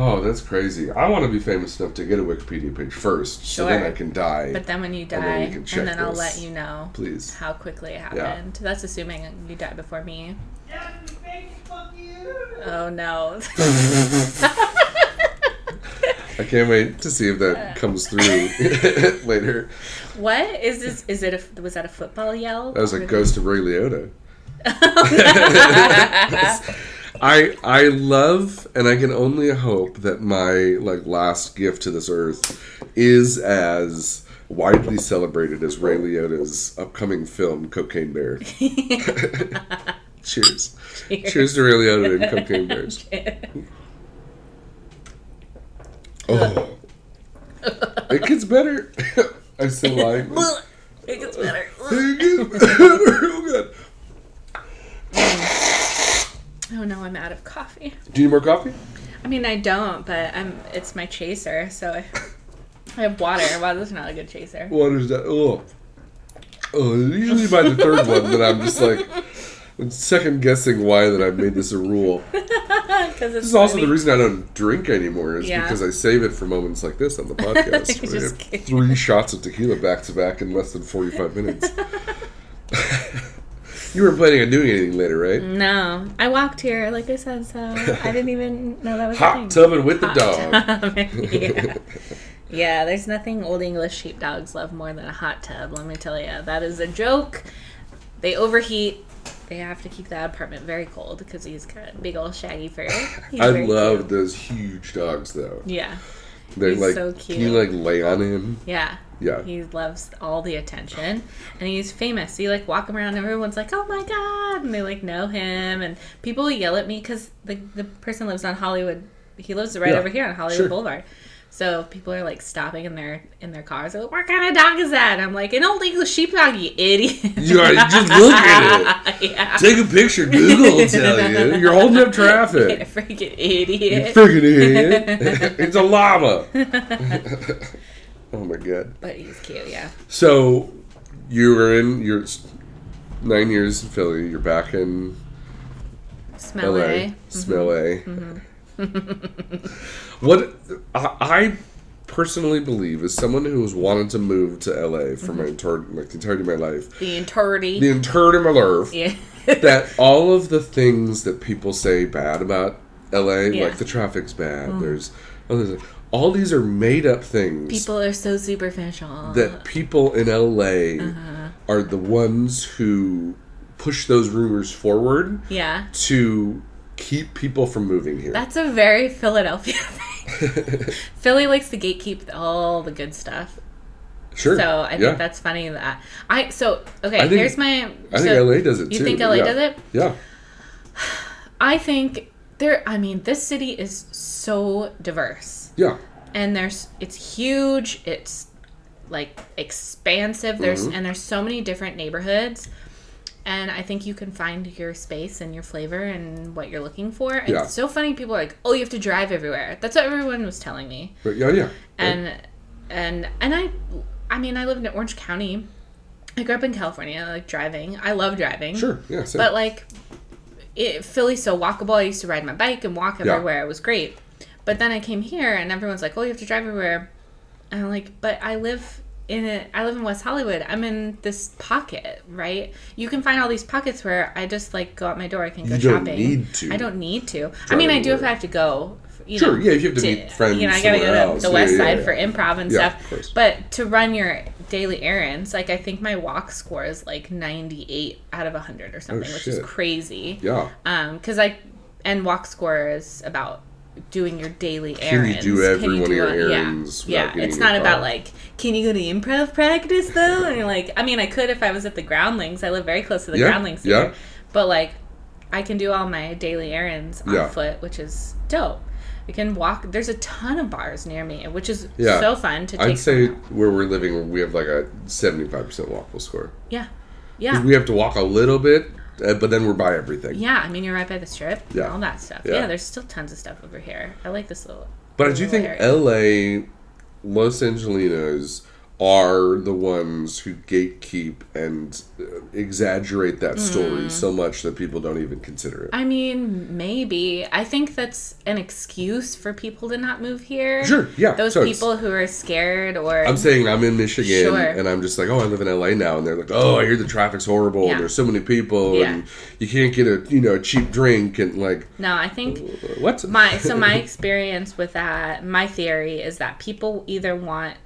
Oh, that's crazy. I want to be famous enough to get a Wikipedia page first, so then I can die. But then when you then die, and, can check then I'll let you know Please. how quickly it happened. That's assuming you die before me. Oh no. I can't wait to see if that comes through later. what is this? Is it a was that a football yell? That was a ghost of Ray Liotta. Oh, I I love and I can only hope that my like last gift to this earth is as widely celebrated as Ray Liotta's upcoming film Cocaine Bear. Cheers. Cheers to Ray Liotta and Cocaine Bears. Oh. It gets better. I still like it. It gets better. It gets better. Oh, Real good. Oh no, I'm out of coffee. Do you need more coffee? I mean, I don't, but I'm. It's my chaser, so I, I have water. Wow, this not a good chaser. What is that? Oh, oh usually by the third one that I'm just like, I'm second guessing why that I made this a rule. Because This is also the reason I don't drink anymore is Yeah. because I save it for moments like this on the podcast. Where I just have three shots of tequila back to back in less than 45 minutes. you weren't planning on doing anything later, right? No, I walked here, like I said, so I didn't even know that was a Hot thing. tubbing with the dog. yeah. yeah, there's nothing old English sheepdogs love more than a hot tub. Let me tell you, that is a joke. They overheat. They have to keep the apartment very cold because he's got big old shaggy fur. He's I love cute. those huge dogs, though. Yeah, They're He's like, so can you like lay on him? yeah. Yeah. He loves all the attention, and he's famous. You like walk him around, and everyone's like, "Oh my god!" and they like know him, and people yell at me because the the person lives on Hollywood. He lives right Yeah, over here on Hollywood sure. Boulevard. So people are like stopping in their in their cars. They're like, "What kind of dog is that?" And I'm like, "An old English sheepdog, you idiot." You gotta just look at it. yeah. Take a picture. Google will tell you. You're holding up You traffic. freaking You idiot. freaking idiot. it's a llama. oh my god. But he's cute, yeah. So you were in your nine years in Philly. You're back in Smell LA. it. Smell A. Mm-hmm. What I, I personally believe is someone who has wanted to move to LA for Mm-hmm. my entire like the entirety of my life, The entirety. the entirety of my life. yeah. that all of the things that people say bad about LA, Yeah. like the traffic's bad, there's others, all these are made up things People are so superficial. that people in LA Uh-huh. are the ones who push those rumors forward yeah. to keep people from moving here. That's a very Philadelphia thing. Philly likes to gatekeep all the good stuff. sure. So I yeah. think that's funny that I so okay, think- here's my I think LA does it too. You too. think LA yeah. does it? Yeah. I think there I mean, this city is so diverse. Yeah. And there's it's huge, it's like expansive. There's Mm-hmm. and there's so many different neighborhoods. And I think you can find your space and your flavor and what you're looking for. And Yeah. it's so funny people are like, "Oh, you have to drive everywhere." That's what everyone was telling me. But yeah, yeah. and and and I I mean I lived in Orange County. I grew up in California. I like driving. I love driving. sure. Yeah. Same. But like it, Philly's so walkable. I used to ride my bike and walk Yeah. everywhere. It was great. But then I came here and everyone's like, "Oh, you have to drive everywhere." And I'm like, "But I live in a I live in West Hollywood. I'm in this pocket, right? You can find all these pockets where I just like go out my door. I can go You don't shopping. need to I don't need to. I mean, I do if. I have to go. You Sure, know, yeah, if you have to meet friends You know, I gotta go to else. the West yeah, Side yeah. for improv and stuff. But to run your daily errands, like I think my walk score is like 98 out of 100 or something, which is Oh, crazy. yeah. Um, because I and walk score is about doing your daily errands. Can you do every one of your a- errands Yeah, yeah. It's not about car? like, can you go to improv practice though? And you're like, I mean, I could if I was at the Groundlings. I live very close to the Yeah, Groundlings yeah. here, but like, I can do all my daily errands on Yeah. foot, which is dope. I can walk. There's a ton of bars near me, which is Yeah. so fun to take. I'd say where we're living, we have like a 75% walkable score. yeah, yeah. We have to walk a little bit, uh, but then we're by everything. Yeah, I mean you're right by the strip, Yeah. and all that stuff. Yeah. Yeah. there's still tons of stuff over here. I like this little. But I do think area. LA, Los Angelenos are the ones who gatekeep and exaggerate that story Mm. so much that people don't even consider it. I mean, maybe. I think that's an excuse for people to not move here. Sure, yeah, Those so people who are scared or I'm saying I'm in Michigan Sure. and I'm just like, oh, I live in LA now, and they're like, oh, I hear the traffic's horrible Yeah. and there's so many people Yeah. and you can't get a you know a cheap drink and like no, I think what? my so my experience with that, my theory is that people either want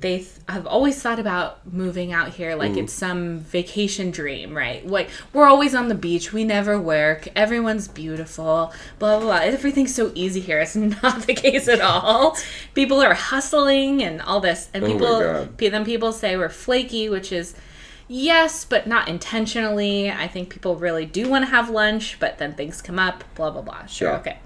they th- have always thought about moving out here like mm. it's some vacation dream, right? Like we're always on the beach, we never work, everyone's beautiful, blah blah blah. Everything's so easy here. It's not the case at all. People are hustling and all this, and Oh my people God. then people say we're flaky, which is yes, but not intentionally. I think people really do want to have lunch, but then things come up, blah blah blah. Sure, Yeah. okay.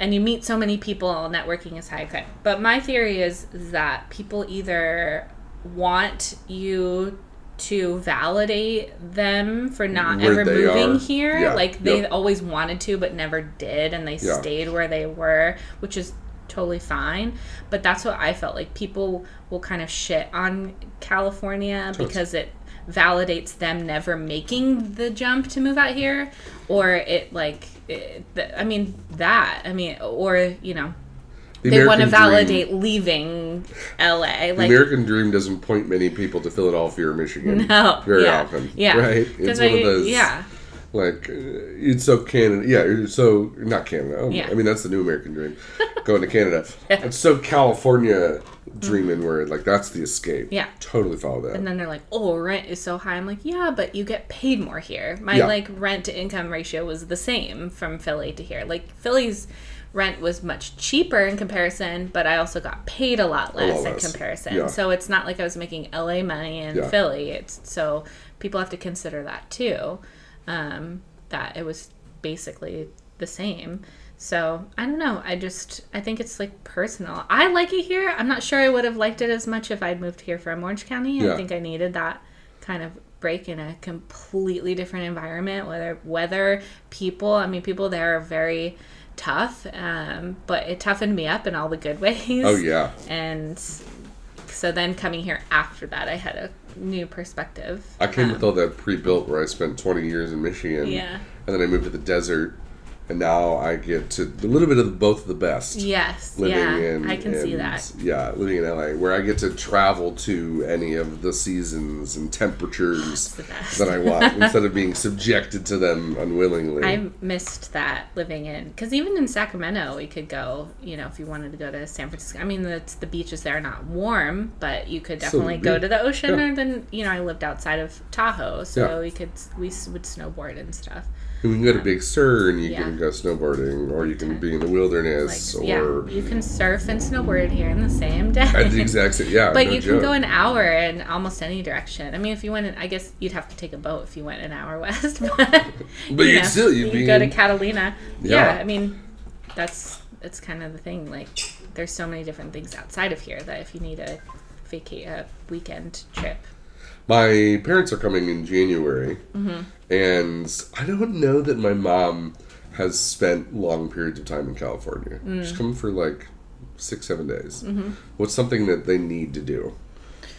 And you meet so many people, networking is high. Okay. But my theory is that people either want you to validate them for not Where ever moving are. here. Yeah. Like they Yep. always wanted to but never did and they Yeah. stayed where they were, which is totally fine. But that's what I felt like people will kind of shit on California because it validates them never making the jump to move out here or it like it, the, I mean that I mean or you know The they want to American dream- validate leaving LA The like American dream doesn't point many people to Philadelphia or Michigan. no very yeah, often. yeah right. It's one I- of those. yeah Like uh, it's so Canada. Yeah, it's so not Canada. Oh, Yeah. I mean that's the new American dream, going to Canada. Yeah. It's so California dreaming where like that's the escape. Yeah. totally follow that. and then they're like oh rent is so high i'm like yeah but you get paid more here my Yeah. like rent to income ratio was the same from philly to here like philly's rent was much cheaper in comparison but i also got paid a lot less, less. in comparison Yeah. so it's not like i was making la money in Yeah. philly it's so people have to consider that too um, that it was basically the same so i don't know. I just i think it's like personal. I like it here. I'm not sure i would have liked it as much if i'd moved here from orange county. Yeah. i think i needed that kind of break in a completely different environment whether weather people i mean people there are very tough um, but it toughened me up in all the good ways. Oh yeah, and so then coming here after that i had a new perspective. I came Um, with all that pre-built where I spent 20 years in Michigan. Yeah. and then I moved to the desert, and now I get to a little bit of both of the best. yes living yeah in i can see that yeah living in LA where I get to travel to any of the seasons and temperatures that I want instead of being subjected to them unwillingly I missed that living in because even in Sacramento we could go. You know, if you wanted to go to San Francisco, I mean, the, the beaches there are not warm, but you could definitely be- go to the ocean. yeah. Or then you know, I lived outside of Tahoe, so Yeah. we could we would snowboard and stuff. You can go to Big Sur and you yeah. can go snowboarding or you can be in the wilderness Like, or yeah, you can surf and snowboard here in the same day. at the exact same yeah But no you joke. can go an hour in almost any direction. I mean, if you went, in, I guess you'd have to take a boat if you went an hour west. But, But you you'd still- you be go to Catalina. Yeah. Yeah. I mean, that's that's kind of the thing. Like, there's so many different things outside of here that if you need a vacate a weekend trip, My parents are coming in January, Mm-hmm. And I don't know that my mom has spent long periods of time in California. Mm. She's coming for like six, seven days. Mm-hmm. What's something that they need to do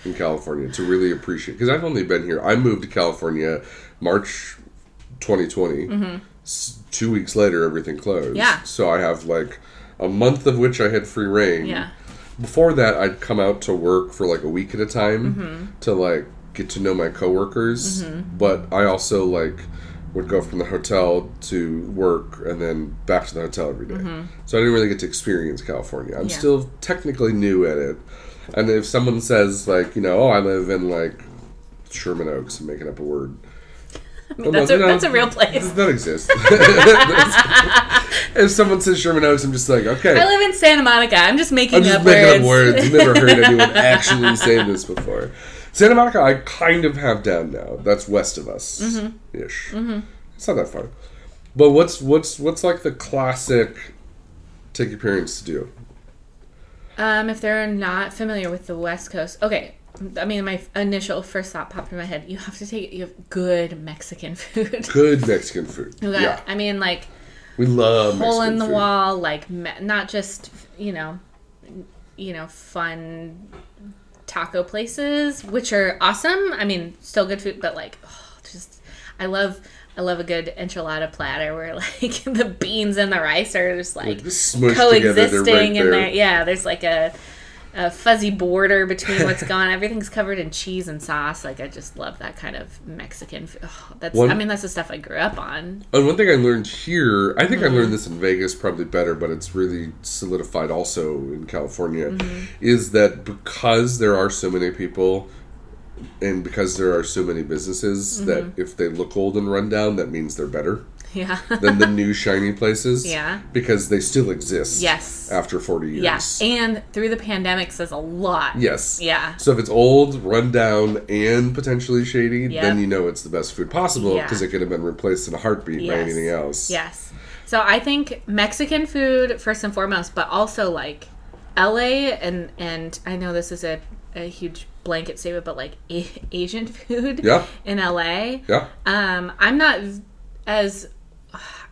in California to really appreciate? Because I've only been here. I moved to California March 2020. S- two weeks later, everything closed. Mm-hmm. Yeah. So I have like a month of which I had free reign yeah, before that i'd come out to work for like a week at a time Mm-hmm. to like get to know my coworkers but i also like would go from the hotel to work and then back to the hotel every day. so i didn't really get to experience california i'm Mm-hmm. Yeah. still technically new at it and if someone says like you know oh i live in like sherman oaks i'm making up a word I mean, that's a that's a real place. that exists if someone says sherman oaks i'm just like okay I live in Santa Monica. I'm just making I'm just up making words. up words. I've never heard anyone actually say this before. Santa Monica, I kind of have down now. That's west of us, Mm-hmm. ish. It's not that far. But what's what's what's like the classic take your parents to do? Um, if they're not familiar with the West Coast, okay. I mean, my initial first thought popped in my head. You have to take you have good Mexican food. Good Mexican food. Got- Yeah, I mean, like we love hole Mexican in the food. wall, like me- not just you know, you know, fun taco places, which are awesome. I mean, still good food, but like, oh, just I love. I love a good enchilada platter where like the beans and the rice are just like together, coexisting right in there. there. Yeah, there's like a, a fuzzy border between what's gone. Everything's covered in cheese and sauce. Like I just love that kind of Mexican. food. Oh, that's One- I mean that's the stuff I grew up on. And one thing I learned here, I think I Mm-hmm. learned this in Vegas probably better, but it's really solidified also in California, Mm-hmm. is that because there are so many people and because there are so many businesses, that Mm-hmm. if they look old and run down, that means they're better Yeah. than the new shiny places. Yeah. Because they still exist. Yes. After 40 years. yeah. And through the pandemic says a lot. Yes. Yeah. So if it's old, run down, and potentially shady, Yep. then you know it's the best food possible Yeah. because it could have been replaced in a heartbeat by anything else. Yes. So I think Mexican food first and foremost, but also like LA and and I know this is a, a huge blanket statement, but like a- Asian food Yeah. in LA. Yeah. Um, I'm not as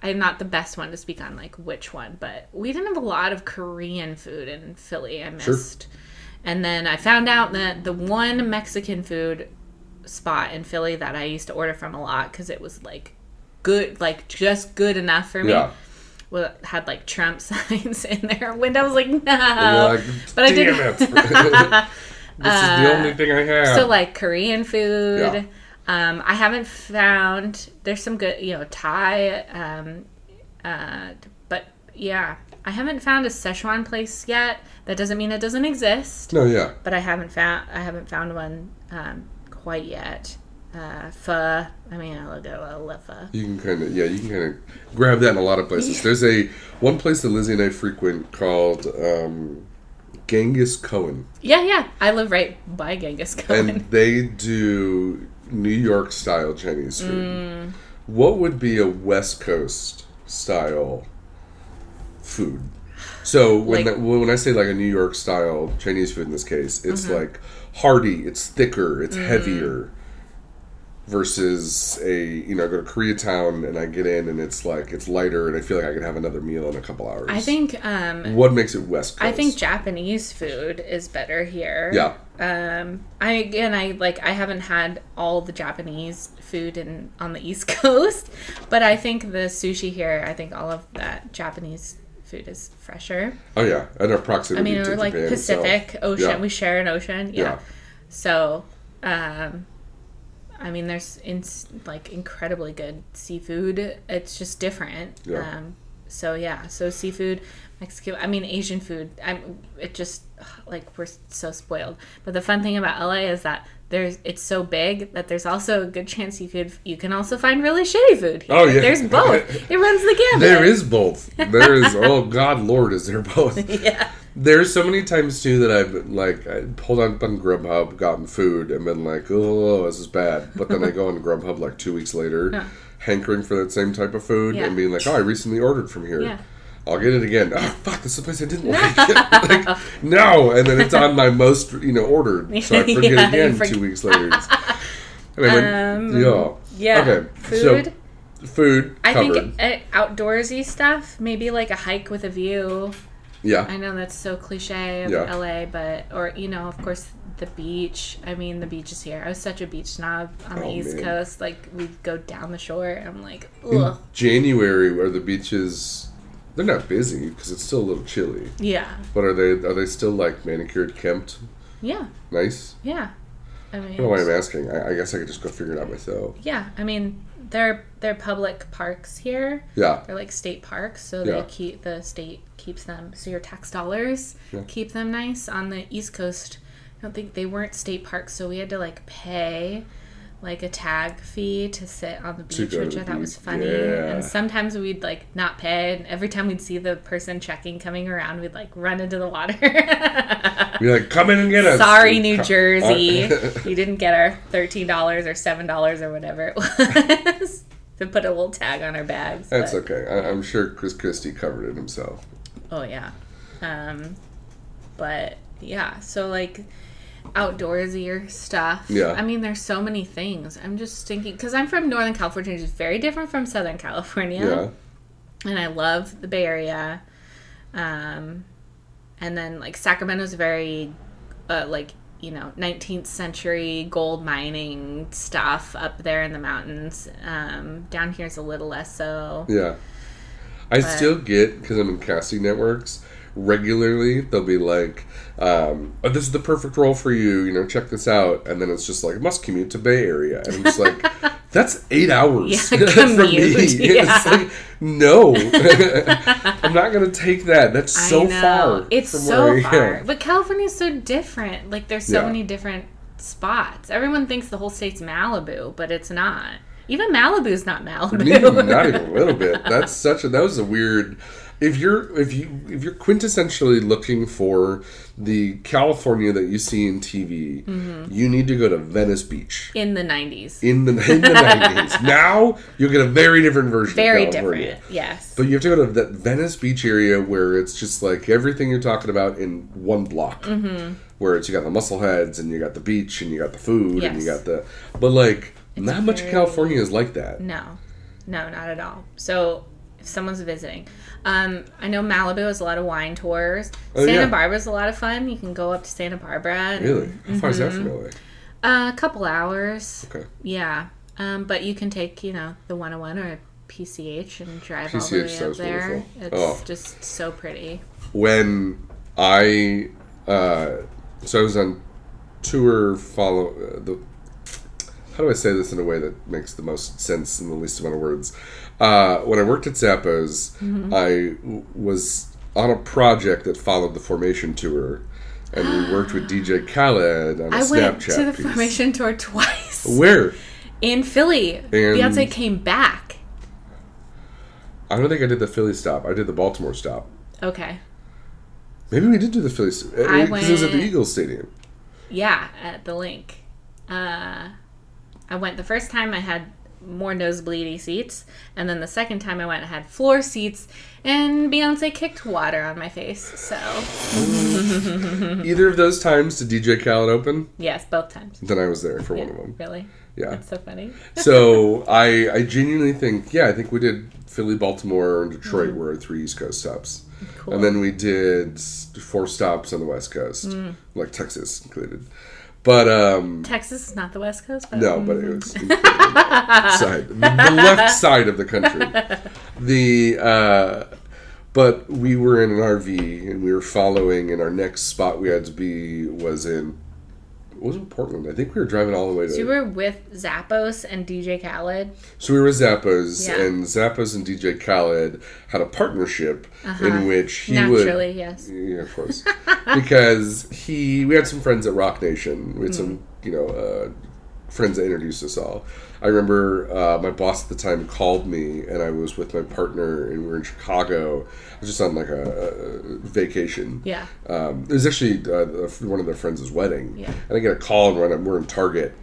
I'm not the best one to speak on like which one, but we didn't have a lot of Korean food in Philly. I missed. And then I found out that the one Mexican food spot in Philly that I used to order from a lot because it was like good, like just good enough for me. Yeah. Well, had like Trump signs in their window. I was like, no. Like, but I didn't. this is the only uh, thing I have. So like Korean food. Yeah. Um, I haven't found. There's some good, you know, Thai. Um, uh, but yeah, I haven't found a Szechuan place yet. That doesn't mean it doesn't exist. no, yeah. But I haven't found. I haven't found one um, quite yet. Uh, pho. I mean, I'll go. I love pho. You can kind of yeah, you can kind of grab that in a lot of places. There's a one place that Lizzie and I frequent called um, Genghis Cohen, Yeah, yeah. I live right by Genghis Cohen. and they do New York style Chinese food. Mm. What would be a West Coast style food? So when Like- that, when I say like a New York style Chinese food in this case, it's Mm-hmm. like hearty, it's thicker, it's Mm. heavier. Versus a you know I go to Koreatown and I get in and it's like it's lighter and I feel like I can have another meal in a couple hours. I think. Um, what makes it West Coast? I think Japanese food is better here. yeah Um, I again, I like I haven't had all the Japanese food in on the East Coast, but I think the sushi here, I think all of that Japanese food is fresher. oh yeah and our proximity. I mean, we're like Japan Pacific itself. Ocean. Yeah. We share an ocean. Yeah. Yeah. So, um, I mean, there's in, like incredibly good seafood. It's just different. Yeah. Um, so yeah, so seafood, Mexican. I mean, Asian food. I'm. It just like we're so spoiled. But the fun thing about LA is that there's it's so big that there's also a good chance you could you can also find really shitty food. Here. Oh, yeah. There's both. it runs the gamut. There is both. There is. oh God, Lord, is there both? Yeah. There's so many times too that I've like I pulled up on Grubhub, gotten food, and been like, "Oh, this is bad." But then I go on Grubhub like two weeks later, hankering for that same type of food, Yeah. and being like, "Oh, I recently ordered from here. Yeah. I'll get it again." Oh, fuck! This is a place I didn't like. like. No, and then it's on my most you know ordered, so I forget Yeah, again forget. two weeks later. And I went, Um, yeah, yeah. Okay, Food? So, food. I covered. think outdoorsy stuff, maybe like a hike with a view. Yeah. I know that's so cliche of Yeah. LA, but or you know, of course, the beach. I mean, the beach is here. I was such a beach snob on the Oh, East man. Coast. Like we'd go down the shore, and I'm like, in ugh, January where the beaches they're not busy because it's still a little chilly. yeah, But are they are they still like manicured, kempt, yeah, nice? yeah. I mean, I don't know why I'm asking. I, I guess I could just go figure it out myself. yeah. I mean, they're they're public parks here. Yeah, They're like state parks, so Yeah. they keep the state keeps them. So your tax dollars keep them nice. On the East Coast, I don't think they weren't state parks, so we had to like pay like a tag fee to sit on the beach, which the I thought was funny. Yeah. And sometimes we'd like not pay, and every time we'd see the person checking coming around, we'd like run into the water. be like, come in and get us. Sorry, New Jersey. You didn't get our thirteen dollars or seven dollars or whatever it was to put a little tag on our bags. That's but- okay. I, I'm sure Chris Christie covered it himself. Oh yeah. Um but yeah, so like outdoorsier stuff. Yeah. I mean there's so many things. I'm just thinking cuz I'm from Northern California, which is very different from Southern California. Yeah, And I love the Bay Area. Um and then like Sacramento's very uh, like you know 19th century gold mining stuff up there in the mountains um, down here's a little less so yeah. I still get because I'm in casting networks. Regularly, they'll be like, um, oh, "This is the perfect role for you." You know, check this out, and then it's just like, "Must commute to Bay Area," and I'm just like, "That's eight hours Yeah, for me." yeah. like, no, I'm not gonna take that. That's so far. It's so far. am. But California's so different. Like there's so Yeah. many different spots. Everyone thinks the whole state's Malibu, but it's not. Even Malibu's not Malibu. Not even a little bit. That's such a that was a weird. If you're if you if you're quintessentially looking for the California that you see in TV, Mm-hmm. you need to go to Venice Beach in the 90s. in the in the nineties. Now you'll get a very different version. Very of California. different. Yes. But you have to go to that Venice Beach area where it's just like everything you're talking about in one block. Mm-hmm. Where it's you got the muscle heads and you got the beach and you got the food and you got the. But like, not much of very- California is like that. No, no, not at all. So if someone's visiting, um, I know Malibu has a lot of wine tours. Oh, Santa yeah. Barbara's a lot of fun. You can go up to Santa Barbara. And, Really? How far is that from Mm-hmm. LA? a couple hours. Okay. Yeah. Um, but you can take, you know, the 101 or a PCH and drive all the way up there. wonderful. It's Oh. just so pretty. when I uh, so I was on tour follow uh, the how do I say this in a way that makes the most sense in the least amount of words? Uh, when I worked at Zappos, Mm-hmm. I w- was on a project that followed the Formation tour, and we worked with DJ Khaled on a I Snapchat I went to the piece. formation tour twice Where? in Philly. Beyonce came back. I don't think I did the Philly stop. I did the Baltimore stop. Okay. Maybe we did do the Philly I because it was at the Eagles Stadium. Yeah, at the Linc. Uh, I went the first time I had more nosebleedy seats, and then the second time I went I had floor seats, and Beyonce kicked water on my face. So Either of those times did DJ Khaled open? yes, both times. Then I was there for Yeah, one of them. really, Yeah. that's so funny. so I I genuinely think yeah I think we did Philly, Baltimore, and Detroit Mm-hmm. were three East Coast stops, Cool. and then we did four stops on the West Coast, Mm. like Texas included. But um, Texas is not the West Coast, but no, but it was included. side, the, the left side of the country. The uh, but we were in an RV and we were following, and our next spot we had to be was in. It wasn't Portland. I think we were driving all the way to. So you were with Zappos and DJ Khaled. So we were Zappos, Yeah. and Zappos and DJ Khaled had a partnership in which he Uh-huh. Naturally, would. yes. Yeah, of course. because he, we had some friends at Roc Nation. We had Mm. some, you know, uh, friends that introduced us all. I remember uh, my boss at the time called me, and I was with my partner, and we were in Chicago. I was just on like a, a vacation. Yeah. Um, it was actually uh, one of their friends' wedding. Yeah. And I get a call and we're in, we're in Target,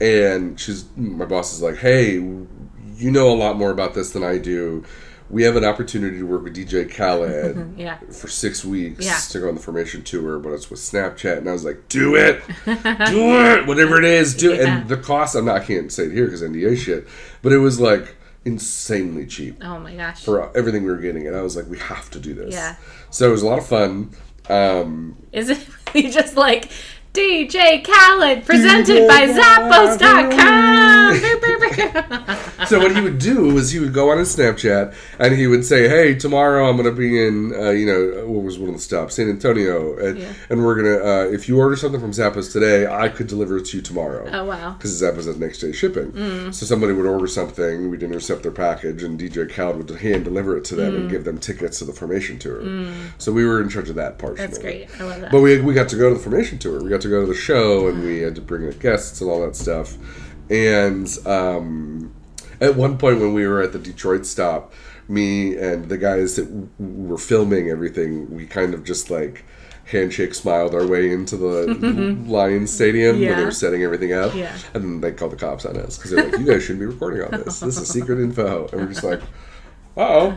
and she's my boss is like, "Hey, you know a lot more about this than I do. We have an opportunity to work with DJ Khaled Yeah. for six weeks Yeah. to go on the formation tour, but it's with Snapchat." And I was like, "Do it, do it, whatever it is, do it." Yeah. And the cost, I'm not, I can't say it here because NDA shit, but it was like insanely cheap Oh my gosh. for everything we were getting, and I was like, "We have to do this." Yeah. So it was a lot of fun. Um, Is it you just like DJ Khaled presented DJ by Zappos.com? so what he would do was he would go on his Snapchat and he would say, "Hey, tomorrow I'm going to be in, uh, you know, what was one of the stops, San Antonio, and, Yeah. and we're gonna, uh, if you order something from Zappos today, I could deliver it to you tomorrow." oh wow. Because Zappos has next day shipping. Mm. So somebody would order something, we'd intercept their package, and DJ Khaled would hand deliver it to them Mm. and give them tickets to the formation tour. So we were in charge of that part. That's great. I love that. But we, we got to go to the formation tour. We got to go to the show, and we had to bring the guests and all that stuff. And um, at one point, when we were at the Detroit stop, me and the guys that w- were filming everything, we kind of just like handshake smiled our way into the Lions Stadium where they were setting everything up. Yeah. And then they called the cops on us because they're like, "You guys shouldn't be recording all this. This is secret info." And we're just like, "Oh."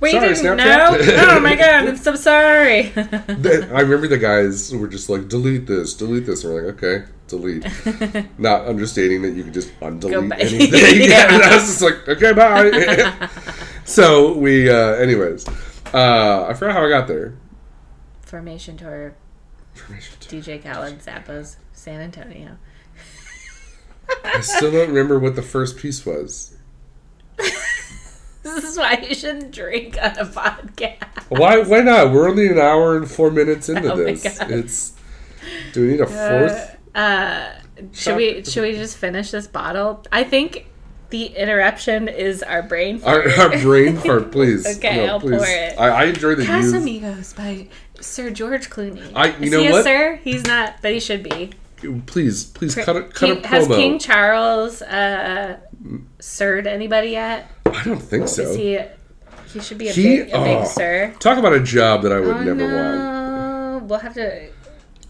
we sorry, didn't Snapchat. know. Oh my god, I'm so sorry. I remember the guys were just like, delete this, delete this. And we're like, okay, delete. Not understanding that you could just undelete anything. Yeah. And I was just like, okay, bye. so we, uh, anyways, uh, I forgot how I got there. Formation tour, DJ Khaled, Zappos, San Antonio. I still don't remember what the first piece was. This is why you shouldn't drink on a podcast. Why? Why not? We're only an hour and four minutes into Oh my this. God. It's. Do we need a fourth? Uh, should we should we just finish this bottle? I think the interruption is our brain. our, fart. our brain fart, please. Okay, I'll pour it. I, I enjoy the use. Casamigos by Sir George Clooney. I- you is know what? sir? He's not, but he should be. Please, please cut a cut a King, has. King Charles uh, sirred anybody yet? I don't think so. Is he? He should be a He- big, a big oh. sir. Talk about a job that I would Oh, never want. no. We'll have to.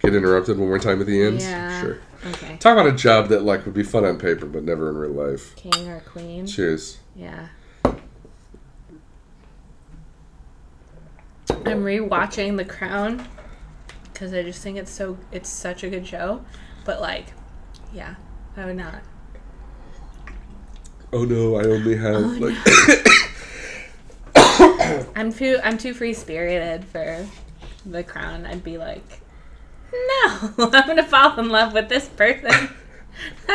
Get interrupted one more time at the end? Yeah. Sure. Okay. Talk about a job that like would be fun on paper but never in real life. King or queen? Cheers. Yeah. I'm rewatching The Crown because I just think it's so it's such a good show. But like, yeah, I would not. Oh no, I only have oh, like I'm too I'm too free spirited for The Crown. I'd be like, no, I'm gonna fall in love with this person.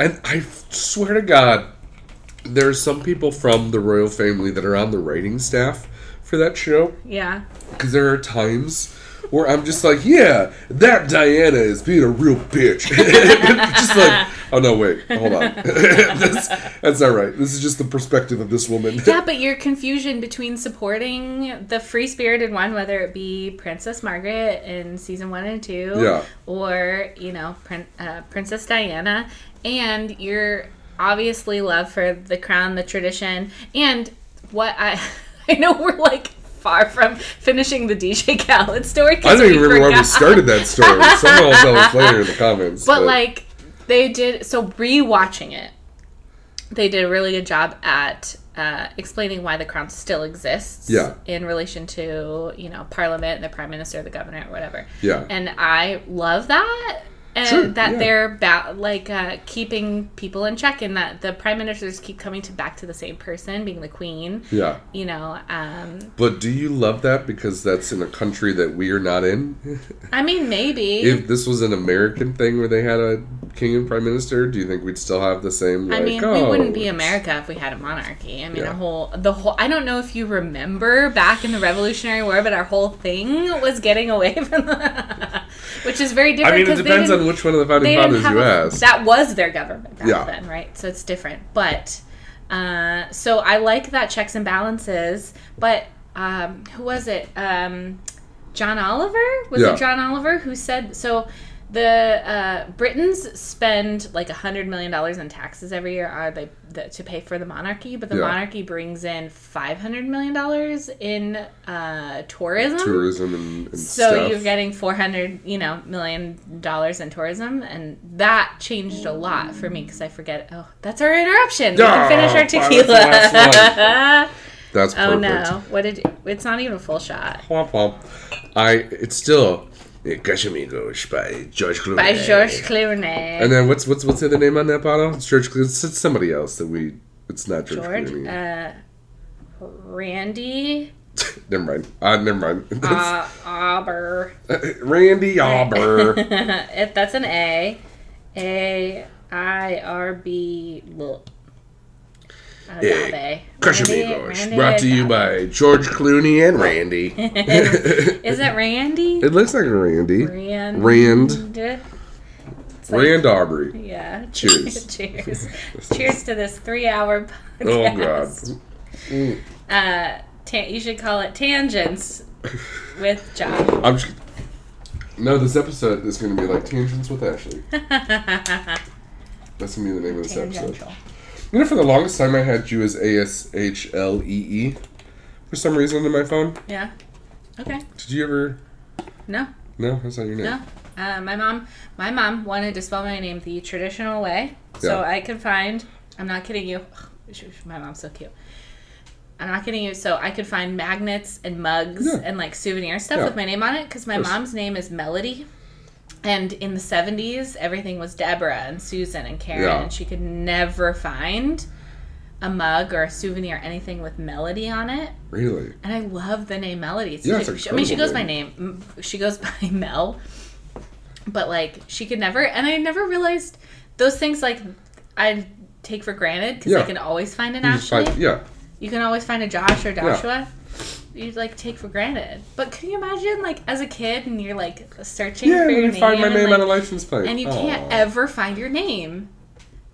and I swear to God, there's some people from the royal family that are on the writing staff for that show. Yeah. Because there are times where I'm just like, yeah, that Diana is being a real bitch. just like, oh no, wait, hold on. that's, that's not right. This is just the perspective of this woman. Yeah, but your confusion between supporting the free spirited one, whether it be Princess Margaret in season one and two, Yeah. or, you know, Prin- uh, Princess Diana, and your obviously love for the crown, the tradition, and what I. I know we're like far from finishing the DJ Khaled story. I don't even remember when we started that story. Someone will tell us later in the comments. But like they did, so rewatching it, they did a really good job at uh, explaining why the crown still exists. Yeah. In relation to you know Parliament, the Prime Minister, the Governor, whatever. Yeah. And I love that. And Sure, that yeah. they're ba- like uh, keeping people in check, and that the prime ministers keep coming to back to the same person, being the queen. yeah. You know, um, But do you love that because that's in a country that we are not in? I mean, maybe. if this was an American thing where they had a king and prime minister, do you think we'd still have the same? Like, I mean, we oh, wouldn't be America if we had a monarchy. I mean, Yeah. a whole the whole. I don't know if you remember back in the Revolutionary War, but our whole thing was getting away from, the, which is very different. I different. mean, it 'cause they depends didn't- on which one of the founding fathers you a- ask. That was their government back Yeah. then, right? So it's different. But uh, so I like that checks and balances. But um, who was it? Um, John Oliver was Yeah. it John Oliver who said so? The uh, Britons spend like a hundred million dollars in taxes every year are they the, to pay for the monarchy, but the Yeah. monarchy brings in five hundred million dollars in uh, tourism. tourism and, and So stuff. you're getting four hundred, you know, million dollars in tourism, and that changed a lot for me because I forget. Oh, that's our interruption. We can finish our that's the tequila. That's perfect. oh no! What did? You, it's not even a full shot. Womp womp. I it's still Casamigos by George Clooney. By George Clooney. And then what's what's what's the other name on that bottle? It's George Clooney. It's, it's somebody else that we. It's not George, George, Clooney. uh, Randy, never mind. Uh, never mind. uh, Auber. Randy Auber. if that's an A, A I R B. Look. Hey, Casamigos, brought to you by George Clooney and Randy. Is it Randy? it looks like a Randy. Rand. Rand. It's like- Rand Aubrey. Yeah. Cheers. Cheers. Cheers to this three-hour podcast. Oh podcast. god. Uh, ta- you should call it tangents with John. I'm just. No, this episode is going to be like tangents with Ashley. That's gonna be the name of this episode. You know, for the longest time, I had you as A S H L E E for some reason in my phone. Yeah. Okay. Did you ever? No. No, that's not your name. No. Uh, my mom, my mom wanted to spell my name the traditional way, so Yeah. I could find. I'm not kidding you. My mom's so cute. I'm not kidding you. So I could find magnets and mugs Yeah. and like souvenir stuff Yeah. with my name on it because my Of course. mom's name is Melody. And in the 70s, everything was Deborah and Susan and Karen, Yeah. and she could never find a mug or a souvenir, anything with Melody on it. Really? And I love the name Melody. It's Yeah, it's I mean, she goes by name. She goes by Mel. But like, she could never, and I never realized those things. Like, I take for granted because I can always find an You Ashley. find, yeah. You can always find a Josh or Joshua. You like take for granted. But can you imagine, like, as a kid, and you're like searching Yeah, for your you name, find my and, name like, on a license plate. and you Aw. can't ever find your name.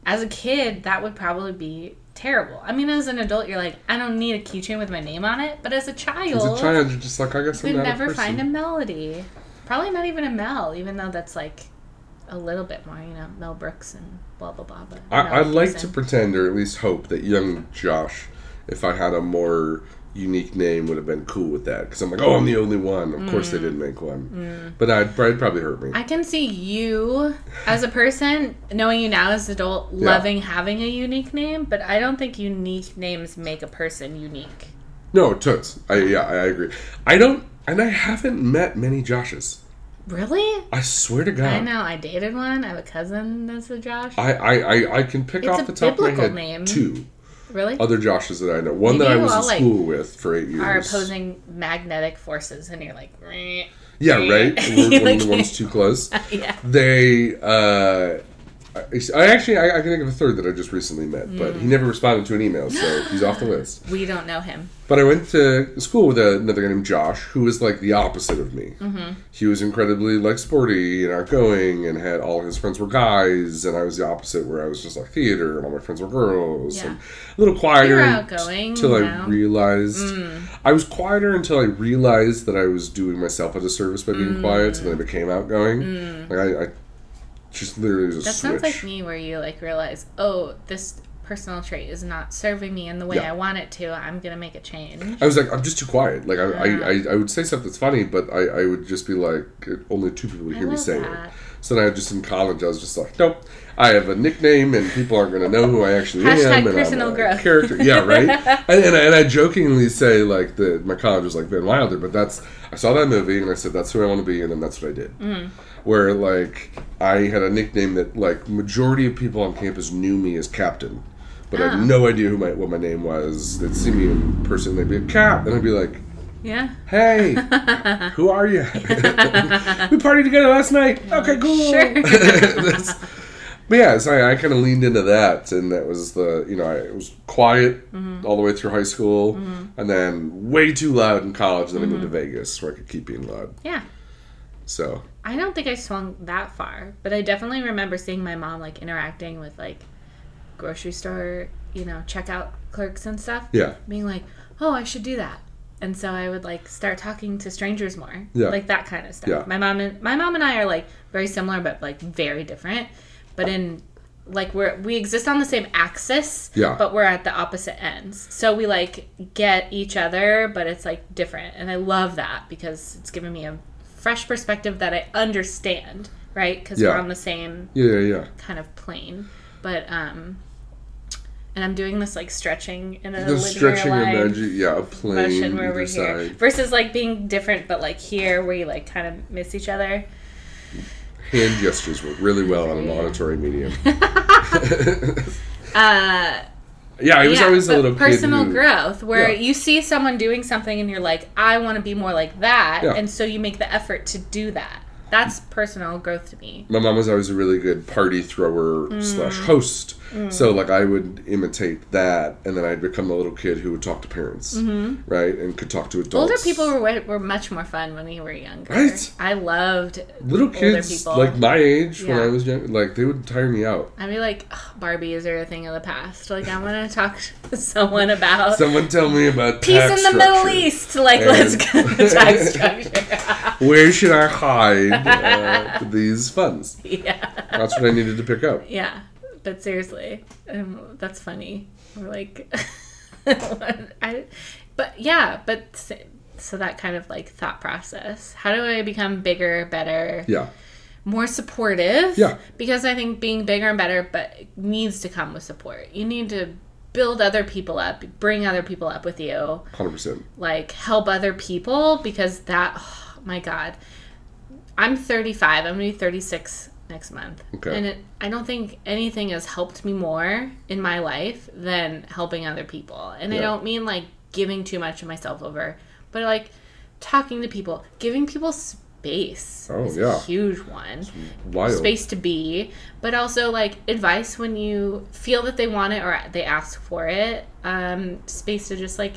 As a kid, that would probably be terrible. I mean, as an adult, you're like, I don't need a keychain with my name on it. But as a child, As a child, you're just like, I guess you I'm could never a find a melody. Probably not even a Mel, even though that's like a little bit more, you know, Mel Brooks and blah blah blah. But I, I'd like to pretend, or at least hope, that young Josh, if I had a more unique name, would have been cool with that. Because I'm like, oh, I'm the only one. Of course, they didn't make one. But I'd, it'd probably hurt me. Mm. I can see you as a person, knowing you now as an adult, Yeah. loving having a unique name, but I don't think unique names make a person unique. no, toots. I, yeah, I agree. I don't, and I haven't met many Joshes. Really? I swear to God. I know. I dated one. I have a cousin that's a Josh. I, I, I, I can pick It's off the top of my head name. two. Really? Other Joshes that I know. One Maybe that I was in like, school with for eight years. Are opposing magnetic forces, and you're like, "Meh." Yeah, right. We're one of the ones too close. yeah. They, uh, I, I actually, I, I can think of a third that I just recently met, Mm. but he never responded to an email, so he's off the list. We don't know him. But I went to school with another guy named Josh, who was like the opposite of me. Mm-hmm. He was incredibly like sporty and outgoing, and had all his friends were guys, and I was the opposite, where I was just like theater, and all my friends were girls, Yeah. and a little quieter outgoing until I now. Mm. realized I was quieter until I realized that I was doing myself a disservice by Mm. being quiet, so then I became outgoing. Like I, I just literally a That switch. sounds like me, where you like realize, oh, this personal trait is not serving me in the way Yeah. I want it to. I'm gonna make a change. I was like, I'm just too quiet. Like I, I, I, I would say stuff that's funny, but I, I would just be like, only two people would hear me say that. it. So then I just in college, I was just like, nope. I have a nickname, and people aren't going to know who I actually Hashtag am. And personal I'm a growth. character. Yeah, right. and, and, I, and I jokingly say like that my college was like Van Wilder, but that's I saw that movie and I said that's who I want to be, and then that's what I did. Mm. Where like I had a nickname that like majority of people on campus knew me as Captain. But I Ah. had no idea who my what my name was. They'd see me in person, they'd be like, Cap, and I'd be like, Yeah. Hey, who are you? we partied together last night. Okay, cool. Sure. But yeah, so I, I kind of leaned into that, and that was the you know I it was quiet Mm-hmm. all the way through high school, and then way too loud in college. And then I moved to Mm-hmm. Vegas where I could keep being loud. Yeah. So I don't think I swung that far, but I definitely remember seeing my mom like interacting with like grocery store, you know, checkout clerks and stuff. yeah, Being like, "Oh, I should do that." And so I would like start talking to strangers more. Yeah. Like that kind of stuff. Yeah. My mom and my mom and I are like very similar but like very different. But in like we're we exist on the same axis, Yeah. but we're at the opposite ends. So we like get each other, but it's like different. And I love that because it's given me a fresh perspective that I understand, right? Because Yeah. we're on the same yeah, yeah, yeah. kind of plane. But um and I'm doing this like stretching in a The stretching emoji, yeah, a plane where we're here versus like being different but like here where you like kind of miss each other. Hand gestures work really well on an auditory medium. Uh Yeah, I was yeah, always a little personal who, growth where Yeah. you see someone doing something and you're like, I want to be more like that, Yeah. and so you make the effort to do that. That's personal growth to me. my mom was always a really good party thrower Mm. slash host. So like I would imitate that, and then I'd become the little kid who would talk to parents, right, and could talk to adults. Mm-hmm. Older people were were much more fun when we were younger. Right? I loved little older kids people. like my age when I was young, like they would tire me out. I'd be like, "Ugh, Barbie, is there a thing of the past? Like, I want to talk to someone about Someone tell me about peace in the Middle. East. Like, And- let's go to tax structure. Where should I hide uh, these funds? yeah. That's what I needed to pick up. Yeah, but seriously, um, that's funny. We're like, I, but yeah, but s- so that kind of like thought process. How do I become bigger, better, Yeah, more supportive? Yeah. because I think being bigger and better, but needs to come with support. You need to build other people up, bring other people up with you hundred percent. like help other people because that my god i'm 35 i'm gonna be 36 next month Okay. and it, i don't think anything has helped me more in my life than helping other people and i don't mean like giving too much of myself over but like talking to people giving people space Oh, is yeah. a huge one Wild. space to be, but also like advice when you feel that they want it or they ask for it. Um, space to just like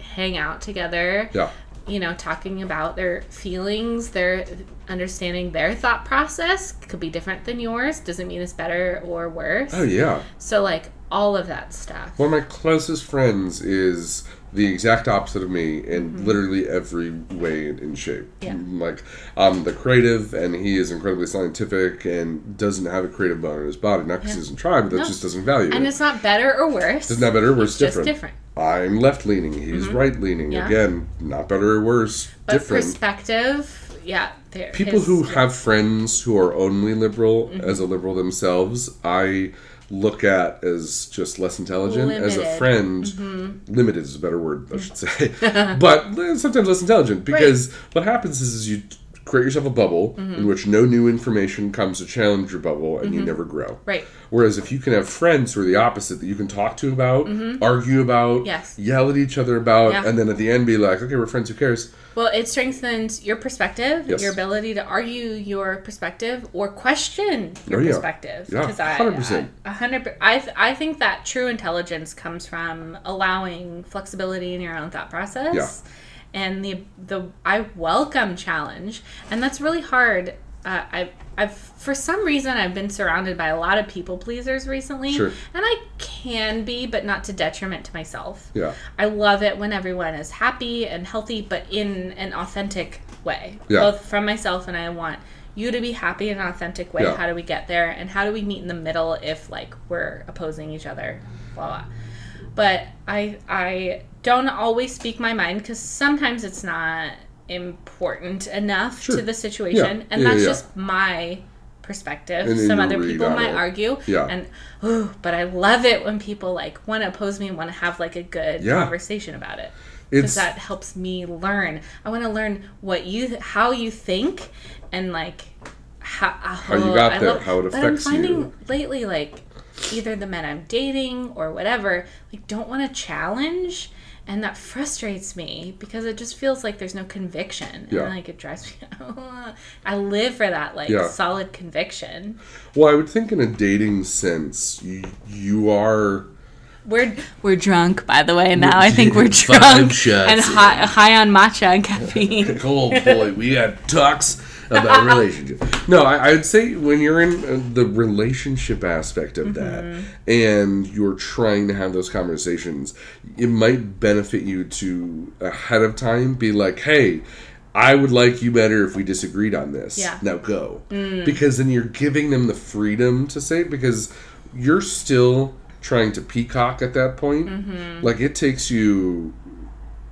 hang out together. Yeah, You know, talking about their feelings, their understanding their thought process could be different than yours. Doesn't mean it's better or worse. oh yeah. So like all of that stuff. One of my closest friends is the exact opposite of me in literally every way and shape. Yeah. Like, I'm the creative, and he is incredibly scientific and doesn't have a creative bone in his body. Not because he doesn't try, but that No. just doesn't value And it. it's not better or worse. It's not better or worse, It's different. different. I'm left leaning, he's right leaning. Yeah. Again, not better or worse, But different. perspective, yeah. People his- who have friends who are only liberal Mm-hmm. as a liberal themselves, I look at as just less intelligent. As a Limited. Mm-hmm. friend, limited is a better word, I should say. but sometimes less intelligent because what happens is, is you create yourself a bubble Mm-hmm. in which no new information comes to challenge your bubble and you never grow. Right. Whereas if you can have friends who are the opposite that you can talk to about, argue about, Mm-hmm. Yes. yell at each other about, Yeah. and then at the end be like, okay, we're friends, who cares? Well, it strengthens your perspective, Yes. your ability to argue your perspective or question your Oh, yeah. perspective. Yeah, I, 100%. I, hundred. per- I, th- I think that true intelligence comes from allowing flexibility in your own thought process, Yeah. And the the I welcome challenge, and that's really hard. Uh, I I've for some reason I've been surrounded by a lot of people pleasers recently, Sure. and I can be, but not to detriment to myself. Yeah. I love it when everyone is happy and healthy, but in an authentic way. Yeah. Both from myself and I want you to be happy in an authentic way. Yeah. How do we get there? And how do we meet in the middle if like we're opposing each other? Blah blah. But I I don't always speak my mind because sometimes it's not important enough Sure. to the situation, Yeah. and Yeah, that's yeah, just my perspective. Some other people might it. argue, Yeah. and ooh, but I love it when people like want to oppose me and want to have like a good conversation about it because that helps me learn. I want to learn what you, how you think, and like how, how you got there, how it But I'm finding you. lately, like either the men I'm dating or whatever, like don't want to challenge. And that frustrates me because it just feels like there's no conviction, Yeah. and like it drives me. I live for that like Yeah. solid conviction. Well, I would think in a dating sense, you, you are. We're we're drunk, by the way. Now I think we're drunk and high, high on matcha and caffeine. Oh boy, we had talks about relationship. No, I, I'd say when you're in uh, the relationship aspect of that and you're trying to have those conversations, it might benefit you to ahead of time be like, hey, I would like you better if we disagreed on this. Yeah. Now go. Because then you're giving them the freedom to say it because you're still trying to peacock at that point. Like it takes you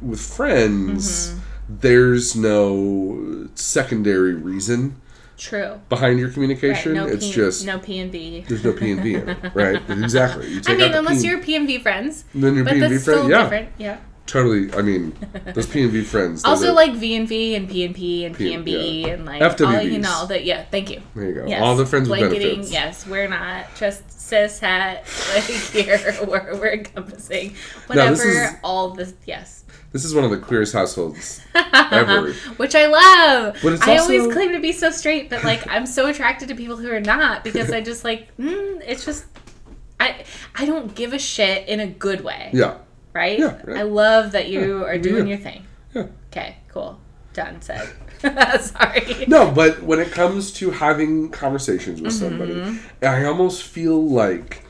with friends, Mm-hmm. There's no secondary reason True. behind your Right, communication. no it's P, just no P and V. there's no P and in it, right? Exactly. You I mean, unless P- you're P and V friends, then your but P and V that's friend, still yeah, different. Yeah. totally. I mean, those P and V friends. Also, are- like V and V and P and P and P- P and B yeah. and like all you know that. Yeah, thank you. there you go. Yes. All the friends with benefits. Yes, we're not just cis het like here. We're, we're encompassing No, whatever is- all this. Yes. This is one of the queerest households ever. Which I love. But I also- always claim to be so straight, but like I'm so attracted to people who are not because I just like mm, it's just I I don't give a shit in a good way, Yeah. right? Yeah, right. I love that you are doing yeah. your thing. Yeah. Okay, cool, done. Said. Sorry. No, but when it comes to having conversations with somebody, Mm-hmm. I almost feel like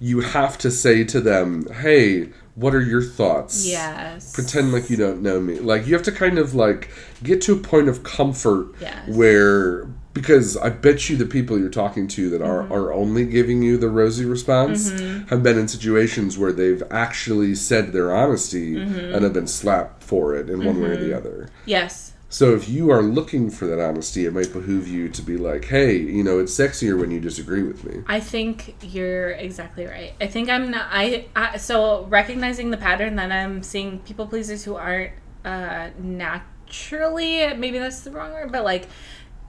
you have to say to them, "Hey, what are your thoughts?" Yes. Pretend like you don't know me. Like you have to kind of like get to a point of comfort Yes. where because I bet you the people you're talking to that are, Mm-hmm. are only giving you the rosy response have been in situations where they've actually said their honesty Mm-hmm. and have been slapped for it in one way or the other. Yes. So if you are looking for that honesty, it might behoove you to be like, "Hey, you know, it's sexier when you disagree with me." I think you're exactly right. I think I'm not. I, I so recognizing the pattern that I'm seeing people pleasers who aren't uh, naturally maybe that's the wrong word, but like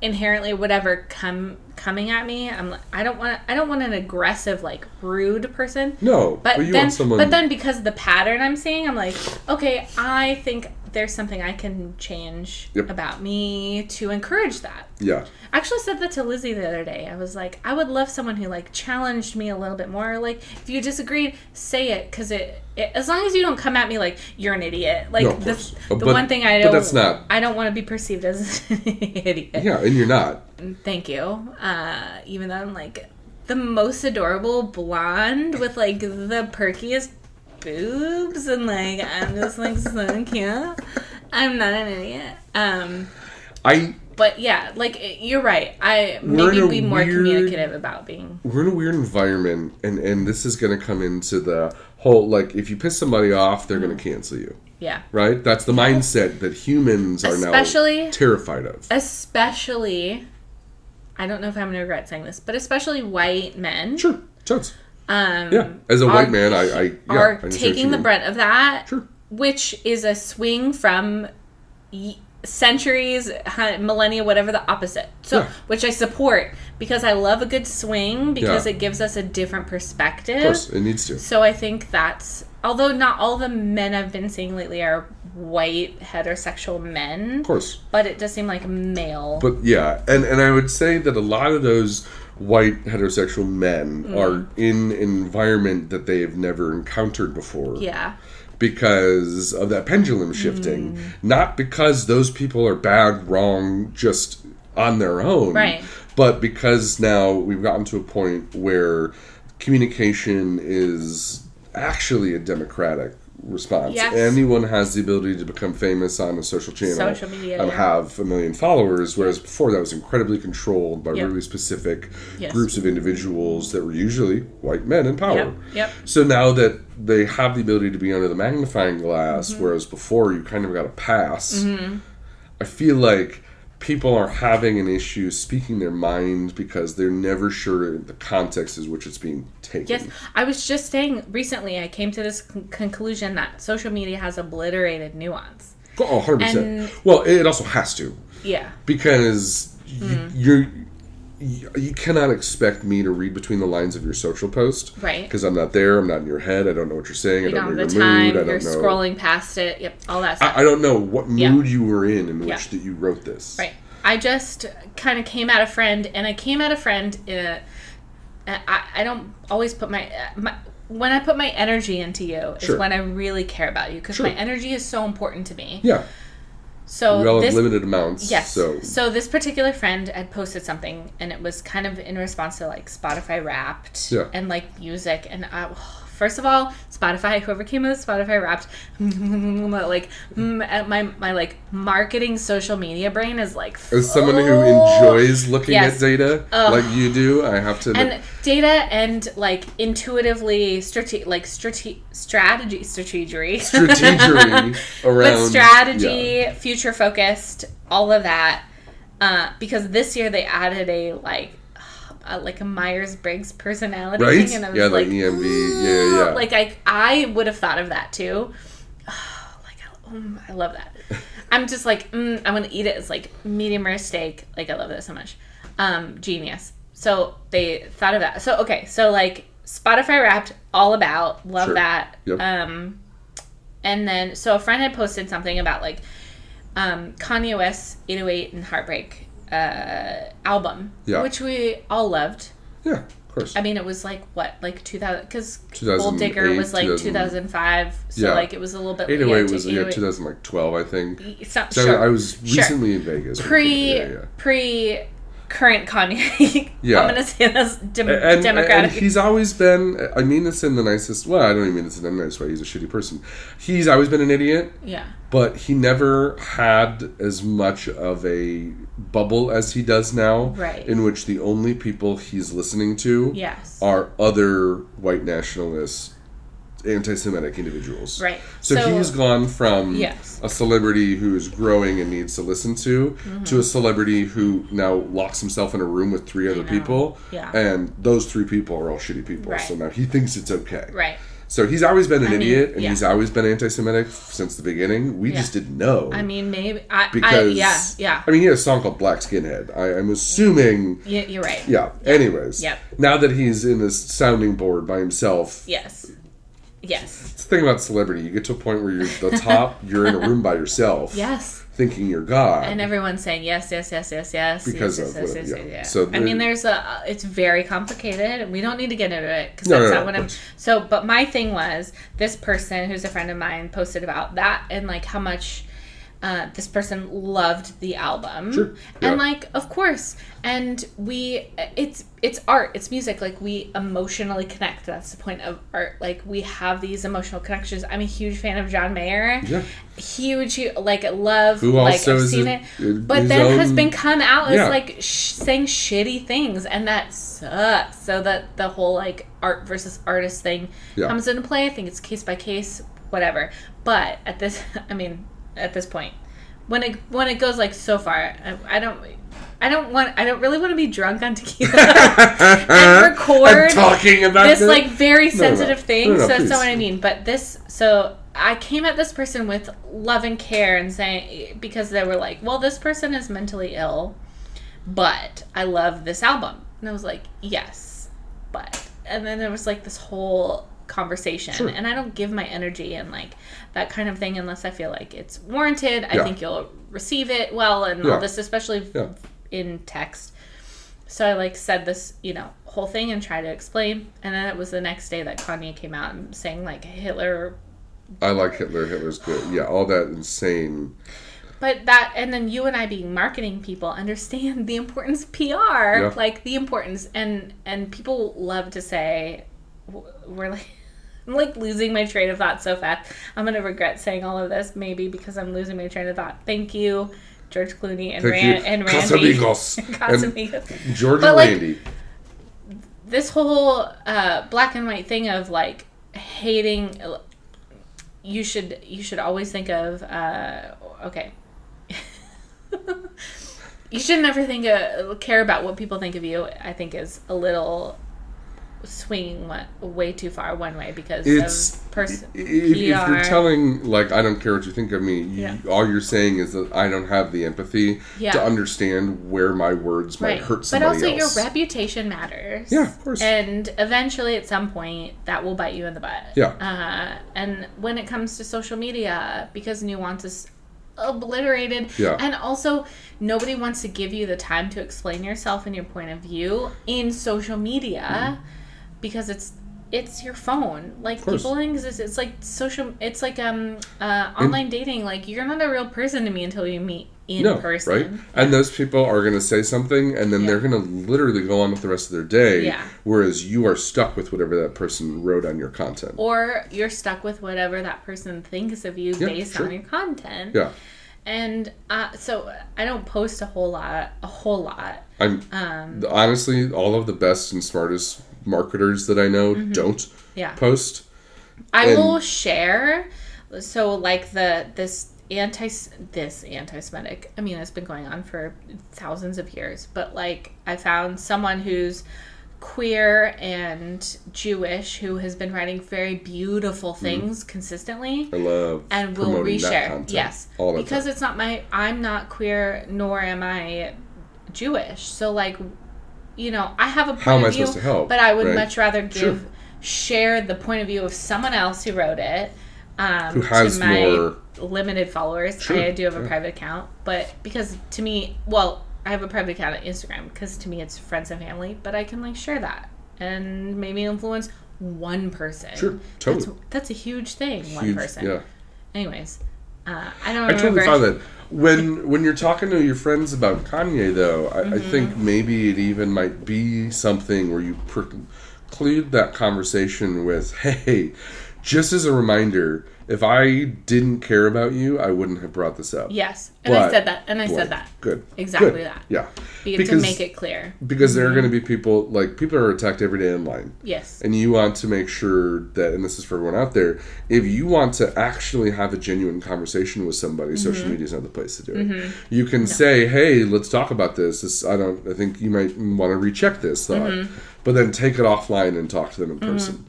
inherently whatever come coming at me. I'm like I don't want I don't want an aggressive like rude person. No, But, but, you then, want someone. but then because of the pattern I'm seeing, I'm like, okay, I think there's something I can change Yep. about me to encourage that. yeah, I actually said that to Lizzie the other day. I was like, I would love someone who like challenged me a little bit more. Like, if you disagreed, say it, because it, it. As long as you don't come at me like you're an idiot. Like No, the, the But- one thing I don't. that's not- I don't want to be perceived as an idiot. yeah, and you're not. Thank you. Uh, even though I'm like the most adorable blonde with like the perkiest boobs and like I'm just like so cute. I'm not an idiot. Um. I But yeah, like you're right. I maybe be more weird- communicative about being. we're in a weird environment, and and this is going to come into the whole like if you piss somebody off, they're going to cancel you, Yeah, right? That's the mindset that humans are now Especially- now terrified of. especially. I don't know if I'm gonna regret saying this, but especially white men. Sure, totes. Um, Yeah, as a are- white man, I, I yeah, are what taking the brunt of that, Sure. which is a swing from centuries, millennia, whatever the opposite. So, Yeah. which I support because I love a good swing because Yeah. it gives us a different perspective. Of course, it needs to. So I think that's although not all the men I've been seeing lately are white heterosexual men, Of course. but it does seem like male. But yeah, and and I would say that a lot of those white heterosexual men Mm. are in an environment that they've never encountered before. yeah, Because of that pendulum shifting, Mm. not because those people are bad, wrong, just on their own, Right. But because now we've gotten to a point where communication is actually a democratic response. Yes. Anyone has the ability to become famous on a social channel Social media, and yeah. have a million followers, whereas before that was incredibly controlled by Yep. really specific Yes. groups of individuals that were usually white men in power. Yep, yep. So now that they have the ability to be under the magnifying glass, Mm-hmm. whereas before you kind of got a pass, I feel like people are having an issue speaking their mind because they're never sure the context is which it's being taken. yes. I was just saying recently. I came to this con- conclusion that social media has obliterated nuance. Oh, 100%. And- well, it also has to. Yeah, because Hmm. you, you're you, you cannot expect me to read between the lines of your social post Right. because i'm not there i'm not in your head i don't know what you're saying you i don't don't know your time. mood i You're don't know scrolling past it. Yep, all that stuff. I, I don't know what Yeah. mood you were in in which Yeah. that you wrote this Right. I just kind of came at a friend, and I came at a friend uh, in a. I, I don't always put my, uh, my when I put my energy into you is Sure. when I really care about you because Sure. my energy is so important to me. yeah So we all this have limited amounts yes. so So this particular friend had posted something, and it was kind of in response to like Spotify Wrapped Yeah. and like music. And I, oh, first of all, Spotify, whoever came with Spotify Wrapped, like my my like marketing social media brain is like as someone who enjoys looking Yes. at data like you do i have to and data and like intuitively strate- like strate- strategy strategy strategery around but strategy yeah. future focused all of that uh, because this year they added a like uh, like a myers-briggs personality right? thing and i was yeah like like emb yeah yeah like i i would have thought of that too. Like I, mm, I love that. I'm just like mm, i'm gonna eat it. It's like medium rare steak. Like i love that so much. Um genius. So they thought of that. So okay. So like spotify wrapped all about. Love Sure. that. Yep. um and then so a friend had posted something about like um kanye west's 808 and heartbreak uh album Yeah. which we all loved yeah of course I mean, it was like what, like two thousand? Because 2008, Gold Digger was like two thousand five, so Yeah. like it was a little bit. 808 yeah, was to- yeah 808 2012 i think It's So sure. I was Sure. recently in Vegas. pre Yeah, pre current Kanye. Yeah. I'm gonna say that's dem- And, democratic. and he's always been. I mean this in the nicest. Well, I don't even mean this in a nice way. He's a shitty person. He's always been an idiot, yeah, but he never had as much of a bubble as he does now. Right. In which the only people he's listening to yes, are other white nationalists, anti-Semitic individuals. right. So, he's gone from Yes. a celebrity who is growing and needs to listen to Mm-hmm. to a celebrity who now locks himself in a room with three other people. Yeah. And those three people are all shitty people. Right. So now he thinks it's okay. right. So he's always been an I mean, idiot and yeah. he's always been anti Semitic since the beginning. We Yeah. just didn't know. I mean, maybe I, I because yeah, yeah. I mean he had a song called Black Skinhead. I, I'm assuming yeah, you're right. yeah. Anyways. Yep. Now that he's in this sounding board by himself, Yes. Yes. It's the thing about celebrity. You get to a point where you're the top, you're in a room by yourself, Yes. Thinking you're God. And everyone's saying yes, yes, yes, yes, yes. Because yes, of yes, yes, yeah. yes, yes. So I mean, there's a. It's very complicated, and we don't need to get into it because No, that's no, not no, what I'm. So, but my thing was this person who's a friend of mine posted about that and like how much. Uh, this person loved the album. Sure. Yeah. and like of course. And we it's it's art. It's music. Like we emotionally connect. That's the point of art. Like we have these emotional connections. I'm a huge fan of john mayer. Yeah. huge like love Who like i've seen a- it. But then has been come out as Yeah. like sh- saying shitty things. And that sucks. So that the whole like art versus artist thing Yeah. comes into play. I think it's case by case whatever. But at this i mean at this point when it when it goes like so far i, I don't I don't want. I don't really want to be drunk on tequila and record talking about this the- like very no, no. sensitive thing. No, no, so that's please. not what I mean. But this. So I came at this person with love and care and saying because they were like, "Well, this person is mentally ill, but I love this album." And I was like, "Yes, but." And then there was like this whole conversation Sure. and I don't give my energy and like that kind of thing unless I feel like it's warranted. I Yeah. think you'll receive it well and Yeah. all this especially Yeah. in text. So I like said this, you know, whole thing and try to explain. And then it was the next day that Kanye came out and saying like Hitler I like Hitler. Hitler's good. Yeah, all that insane. But that, and then you and I being marketing people understand the importance of PR, like the importance, and and people love to say, we're like, I'm like losing my train of thought so fast. I'm gonna regret saying all of this, maybe because I'm losing my train of thought. Thank you, George Clooney and Thank Ran- you. and Randy. Casamigos. And Casamigos. George But, and like, Randy. this whole uh, black and white thing of like hating you should you should always think of uh, okay you should never think of, care about what people think of you i think is a little swinging one, way too far one way because It's person if, if you're telling like I don't care what you think of me, you, Yeah. all you're saying is that I don't have the empathy Yeah. to understand where my words might hurt someone. But also, else. your reputation matters. Yeah, of course. And eventually, at some point, that will bite you in the butt. Yeah. Uh, and when it comes to social media, because nuance is obliterated, Yeah. and also nobody wants to give you the time to explain yourself and your point of view in social media, Mm-hmm. Because it's it's your phone. Like people exist. It's like social. It's like um uh, online dating. Like you're not a real person to me until you meet in no, person. right? And those people are going to say something, and then Yeah. they're going to literally go on with the rest of their day. Yeah. Whereas you are stuck with whatever that person wrote on your content. or you're stuck with whatever that person thinks of you Yeah, based sure. on your content. yeah, And uh, so I don't post a whole lot, a whole lot. I'm Um, honestly all of the best and smartest marketers that I know don't Mm-hmm. Yeah. post. I And- will share. So like the this anti this anti-Semitic. I mean, it's been going on for thousands of years, but like I found someone who's queer and Jewish who has been writing very beautiful Mm-hmm. things consistently. I love and will reshare. Yes, because time. it's not my. I'm not queer, nor am I Jewish. So like, you know, I have a point How am of I view, supposed to help? but I would Right. much rather give Sure. share the point of view of someone else who wrote it. Um, Who has to my more- limited followers. Sure, I do have a yeah. private account, but because to me, well, I have a private account on Instagram because to me it's friends and family. But I can like share that and maybe influence one person. Sure, totally. That's, that's a huge thing. one person. Yeah. Anyways, uh, I don't I remember. totally find that when when you're talking to your friends about Kanye, though, I, I Mm-hmm. think maybe it even might be something where you preclude that conversation with, "Hey, just as a reminder, if I didn't care about you, I wouldn't have brought this up." Yes, and I said that, and I said that. Good. Exactly Good. that. Yeah. Be- Because to make it clear. because there are going to be people like people are attacked every day online. Yes. And you want to make sure that, and this is for everyone out there, if you want to actually have a genuine conversation with somebody, Mm-hmm. social media is not the place to do it. You can say, "Hey, let's talk about this. this. I don't. I think you might want to recheck this thought, Mm-hmm. but then take it offline and talk to them in person."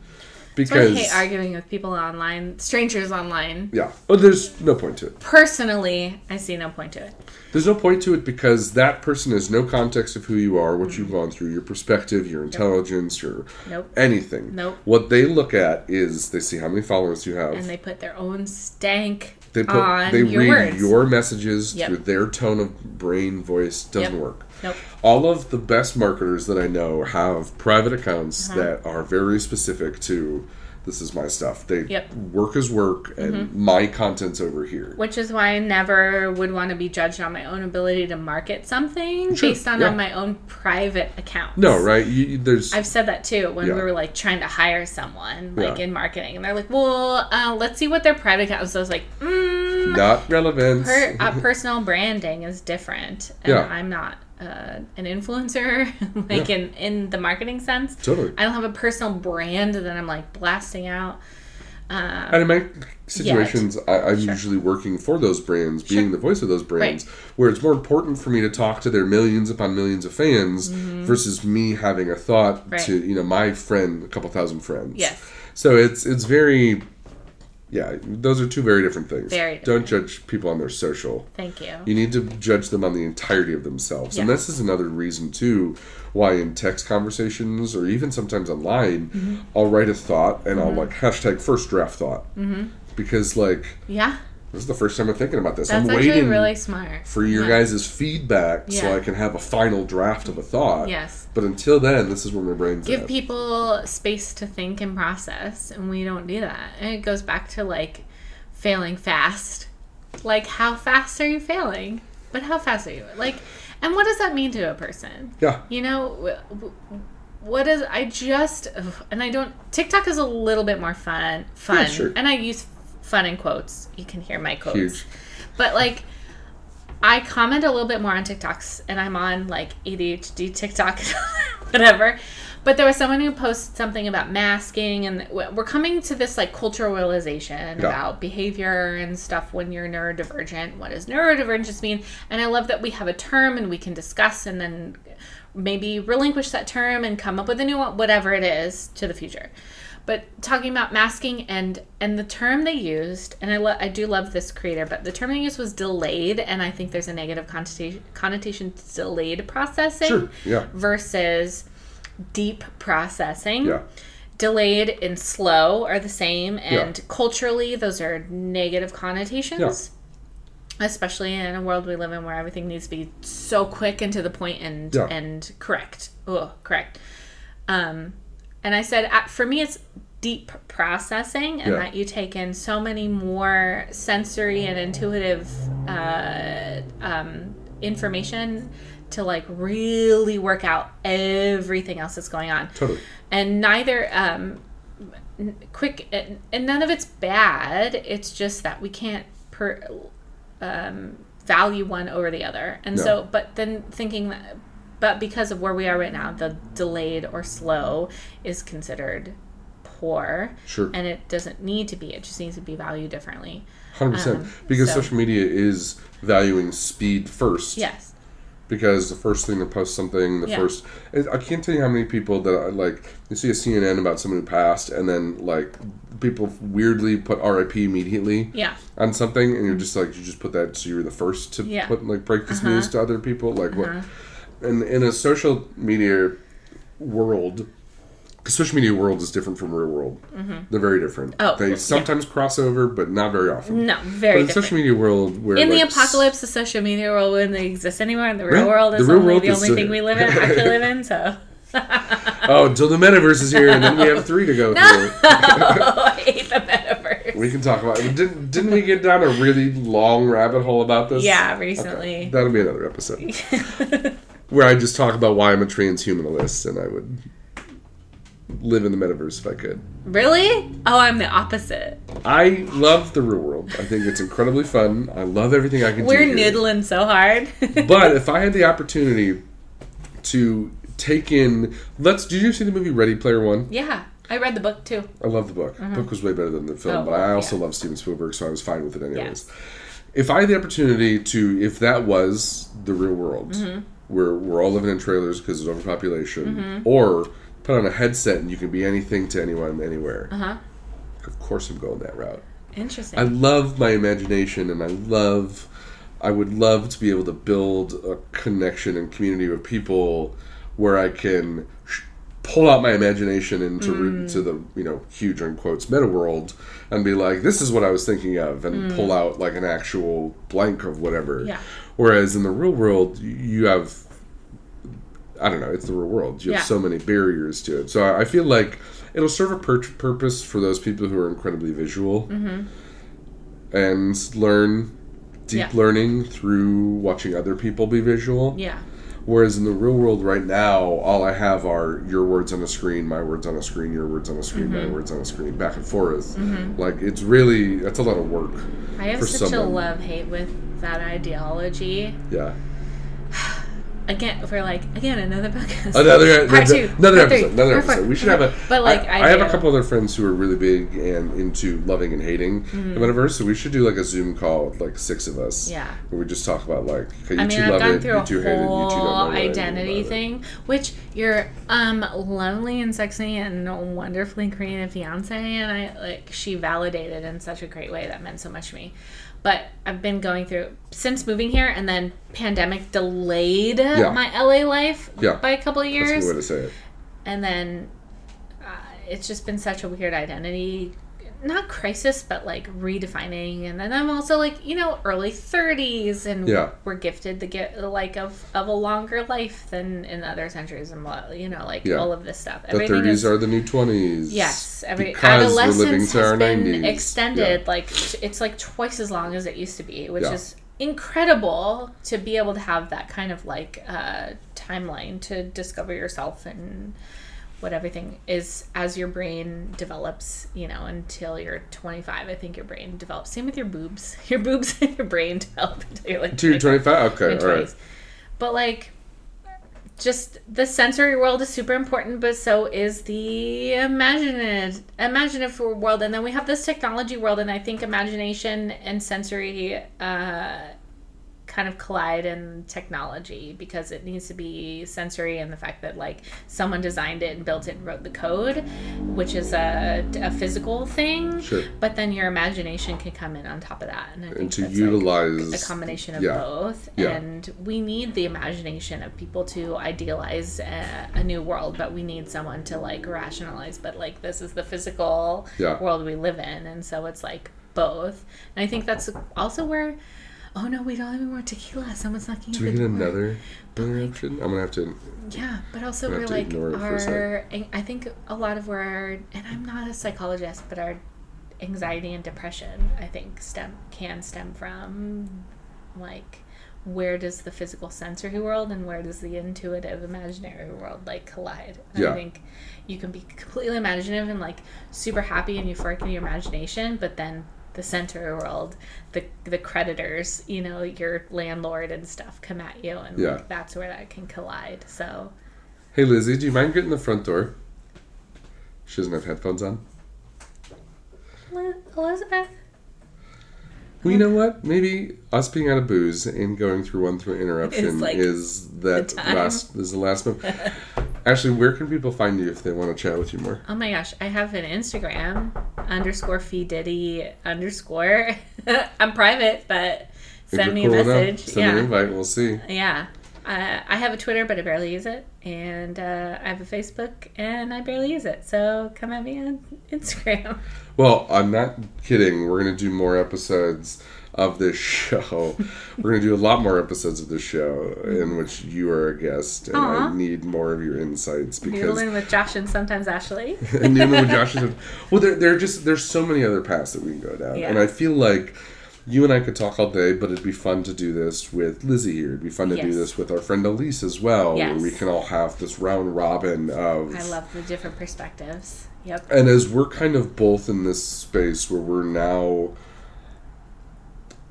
So I hate arguing with people online, strangers online. yeah, oh, there's no point to it. Personally, I see no point to it. There's no point to it because that person has no context of who you are, what you've gone through, your perspective, your intelligence, your Mm-hmm. Nope. anything. Nope. What they look at is they see how many followers you have. And they put their own stank They put on they your read words. your messages Yep. through their tone of brain voice. Doesn't Yep. work. Nope. All of the best marketers that I know have private accounts Uh-huh. that are very specific to this is my stuff. They Yep. Mm-hmm. work is work and my content's over here. Which is why I never would want to be judged on my own ability to market something Sure, based on, yeah. on my own private account. No, right? You- there's I've said that too when Yeah. we were like trying to hire someone like Yeah. in marketing, and they're like, "Well, uh, let's see what their private account." is." So I was like, mm, not relevant. per, uh, personal branding is different, and Yeah. I'm not uh, an influencer like Yeah. in in the marketing sense. Totally. I don't have a personal brand that I'm like blasting out. Uh, And in my situations, I, I'm usually working for those brands, being the voice of those brands, where it's more important for me to talk to their millions upon millions of fans versus me having a thought Mm-hmm. Right. to you know my friend, a couple thousand friends. Yes. So it's it's very Yeah, those are two very different things. Very Don't judge people on their social. Thank you. You need to judge them on the entirety of themselves. And this is another reason, too, why in text conversations or even sometimes online, Mm-hmm. I'll write a thought and I'll like hashtag first draft thought. Mm-hmm. Because, like, Yeah, this is the first time I'm thinking about this. that's I'm waiting really smart. for your Yeah. guys' feedback so I can have a final draft of a thought. Yes. But until then, this is where my brain's give at. people space to think and process and we don't do that and it goes back to like failing fast like how fast are you failing but how fast are you like and what does that mean to a person yeah. you know wh- wh- what is i just and i don't tiktok is a little bit more fun fun Yeah, sure. and i use fun in quotes you can hear my quotes Huge. but like I comment a little bit more on TikToks, and I'm on like ADHD TikTok, whatever. But there was someone who posted something about masking, and we're coming to this like cultural realization Yeah. about behavior and stuff when you're neurodivergent. What does neurodivergence mean? And I love that we have a term and we can discuss, and then maybe relinquish that term and come up with a new one, whatever it is, to the future but talking about masking and and the term they used and I, lo- I do love this creator but the term they used was delayed and i think there's a negative connotation connotation to delayed processing Sure. Yeah. versus deep processing Yeah. delayed and slow are the same and Yeah. culturally those are negative connotations especially in a world we live in where everything needs to be so quick and to the point and and correct oh correct um and i said uh, for me it's deep processing and Yeah. that you take in so many more sensory and intuitive uh, um, information to like really work out everything else that's going on Totally. and neither um quick and, and none of it's bad it's just that we can't per um value one over the other and No. so but then thinking that but because of where we are right now the delayed or slow is considered poor Sure. and it doesn't need to be it just needs to be valued differently Hundred percent. Um, Because so- social media is valuing speed first. yes Because the first thing to post something, the Yeah. first I can't tell you how many people that I, like you see a CNN about someone who passed, and then like people weirdly put RIP immediately yeah on something, and you're just like you just put that so you're the first to Yeah. put like break this Uh-huh. news to other people. Like what? And in a social media world. Because social media world is different from real world. Mm-hmm. They're very different. Oh, they yeah. sometimes cross over, but not very often. no But very in different social media world, where in the apocalypse, the social media world wouldn't exist anymore, and the real Right. world The is real only world the is only thing we live in, actually live in. So, Oh, until the metaverse is here, and then we have three to go through. I hate the metaverse. We can talk about it. Didn't, didn't we get down a really long rabbit hole about this? Yeah, recently. That'll be another episode. Where I just talk about why I'm a transhumanist and I would live in the metaverse if I could. Really? Oh, I'm the opposite. I love the real world. I think it's incredibly fun. I love everything I can do. We're do. here. noodling so hard. But if I had the opportunity to take in, let's. Did you see the movie Ready Player One? yeah, I read the book too. I love the book. The book was way better than the film, Mm-hmm. Oh, but I also yeah. love Steven Spielberg, so I was fine with it anyways. Yes. If I had the opportunity to, if that was the real world, Mm-hmm. Where we're all living in trailers because of overpopulation, Mm-hmm. or put on a headset and you can be anything to anyone, anywhere, Uh huh. of course I'm going that route. Interesting. I love my imagination, and I love. I would love to be able to build a connection and community with people where I can sh- pull out my imagination into Mm. into the you know huge in quotes meta world and be like, this is what I was thinking of, and pull out like an actual blank of whatever. Mm. Yeah. Whereas in the real world, you have. I don't know. It's the real world. You have Yeah. so many barriers to it. So I I feel like it'll serve a pur- purpose for those people who are incredibly visual and learn deep Mm-hmm. Yeah. learning through watching other people be visual. yeah. Whereas in the real world right now, all I have are your words on a screen, my words on a screen, your words on a screen, Mm-hmm. my words on a screen, back and forth. Like it's really that's a lot of work. I have such a love hate with that ideology. Yeah. again, for like again another podcast. Another, part two, another part three, episode. Another part four, episode. We should part have a. But like, I, I, have a couple other friends who are really big and into loving and hating Mm-hmm. the metaverse. So we should do like a Zoom call with like six of us. Yeah. Where we just talk about like, okay, you I mean, two I've love gone it, through you two hate it, you two don't know whole what I mean identity thing, which your um lovely and sexy and wonderfully creative fiance and I like she validated in such a great way that meant so much to me. But I've been going through since moving here, and then pandemic delayed Yeah. my LA life Yeah. by a couple of That's a years good way to say it. and then uh, it's just been such a weird identity not crisis but like redefining and then i'm also like you know early 30s and Yeah. we're gifted the get like of of a longer life than in other centuries and what you know like Yeah. all of this stuff The 30s are the new 20s. Yes, every because we're living adolescence has our been 90s. extended. Like it's like twice as long as it used to be, which Yeah. is incredible to be able to have that kind of like uh, timeline to discover yourself and what everything is as your brain develops. You know, until you're 25, I think your brain develops. Same with your boobs. Your boobs and your brain develop until you're like To your 25? Okay, all right. But like just the sensory world is super important, but so is the imaginative imaginative world. And then we have this technology world, and I think imagination and sensory uh, kind of collide in technology because it needs to be sensory and the fact that like someone designed it and built it and wrote the code, which is a, a physical thing. Sure. But then your imagination can come in on top of that, and I think And to that's, like, utilize. a combination of yeah. both Yeah. and we need the imagination of people to idealize a, a new world but we need someone to like rationalize but like this is the physical Yeah. world we live in and so it's like both and i think that's also where oh no we don't have any more tequila someone's knocking Do we get another interruption? I'm to have to. Yeah, but also we're like to ignore it for a sec. our. I think a lot of where our and I'm not a psychologist, but our anxiety and depression I think stem can stem from like where does the physical sensory world and where does the intuitive imaginary world like collide? And Yeah. I think you can be completely imaginative and like super happy and euphoric in your imagination, but then the sensory world, the the creditors, you know, your landlord and stuff come at you, and Yeah. like, that's where that can collide. So Hey, Lizzie, do you mind getting the front door? She doesn't have headphones on. Elizabeth, Well, you know what? Maybe us being out of booze and going through one through interruption Is, like, is that last is the last move. Actually, where can people find you if they want to chat with you more? oh my gosh, I have an Instagram underscore fee diddy underscore. I'm private, but send me a cool enough, message. Send yeah, an invite. We'll see. yeah. Uh, I have a Twitter, but I barely use it, and uh, I have a Facebook, and I barely use it. So come at me on Instagram. Well, I'm not kidding. We're gonna do more episodes of this show. We're gonna do a lot more episodes of this show in which you are a guest, and Aw. I need more of your insights because Noodling with Josh and sometimes Ashley. and know what Josh is. Well, there, there are just there's so many other paths that we can go down, Yeah. and I feel like you and I could talk all day, but it'd be fun to do this with Lizzie here. It'd be fun to do this with our friend Elise as well, Yes. where we can all have this round robin of. I love the different perspectives. Yep. And as we're kind of both in this space where we're now,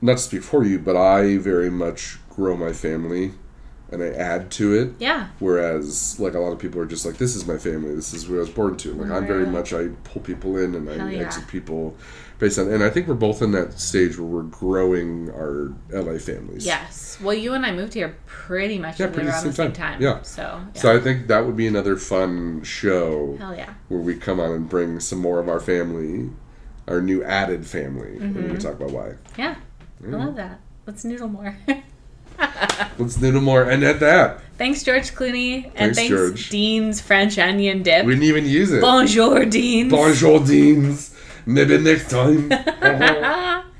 not to speak for you, but I very much grow my family and I add to it. Yeah. Whereas, like a lot of people are just like, "This is my family. This is where I was born to." Like I'm very much I pull people in and I yeah. exit people based on. And I think we're both in that stage where we're growing our LA families. Yes. Well, you and I moved here pretty much Yeah, around pretty the same same time. time. Yeah. So, yeah. So I think that would be another fun show Hell yeah. where we come on and bring some more of our family, our new added family, and Mm-hmm. we talk about why. Yeah. I love that. Let's noodle more. Let's do more. And at that, thanks, George Clooney. And Thanks, thanks, George. Dean's French onion dip. we didn't even use it. Bonjour, Dean's. Bonjour, Deans. Maybe next time.